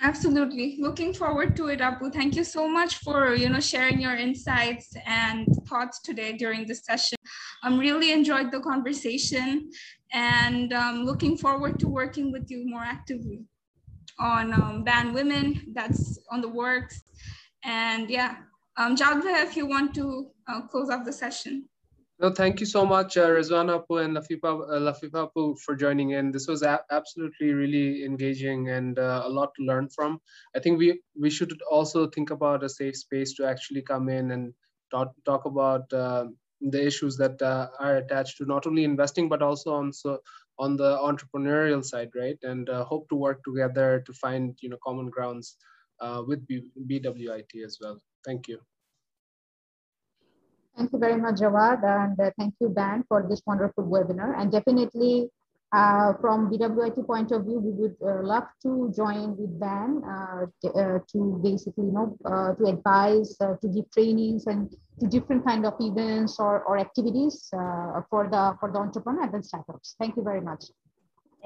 Absolutely. Looking forward to it, Apu. Thank you so much for you know sharing your insights and thoughts today during the session. I'm um, really enjoyed the conversation and um, looking forward to working with you more actively on um, ban women that's on the works and yeah um, if you want to uh, close off the session. No, thank you so much, uh, Rizwan Apu and Lafifa, uh, Apu for joining in. This was absolutely really engaging and uh, a lot to learn from. I think we we should also think about a safe space to actually come in and talk, talk about uh, the issues that uh, are attached to not only investing but also on so on the entrepreneurial side right and uh, hope to work together to find you know common grounds uh, with B- bwit as well thank you thank you very much jawad and uh, thank you ban for this wonderful webinar and definitely uh, from BWIT point of view, we would uh, love to join with BAN uh, to, to, basically, you know, to advise, to give trainings and to different kind of events or, or activities for the for the entrepreneur and the startups. Thank you very much.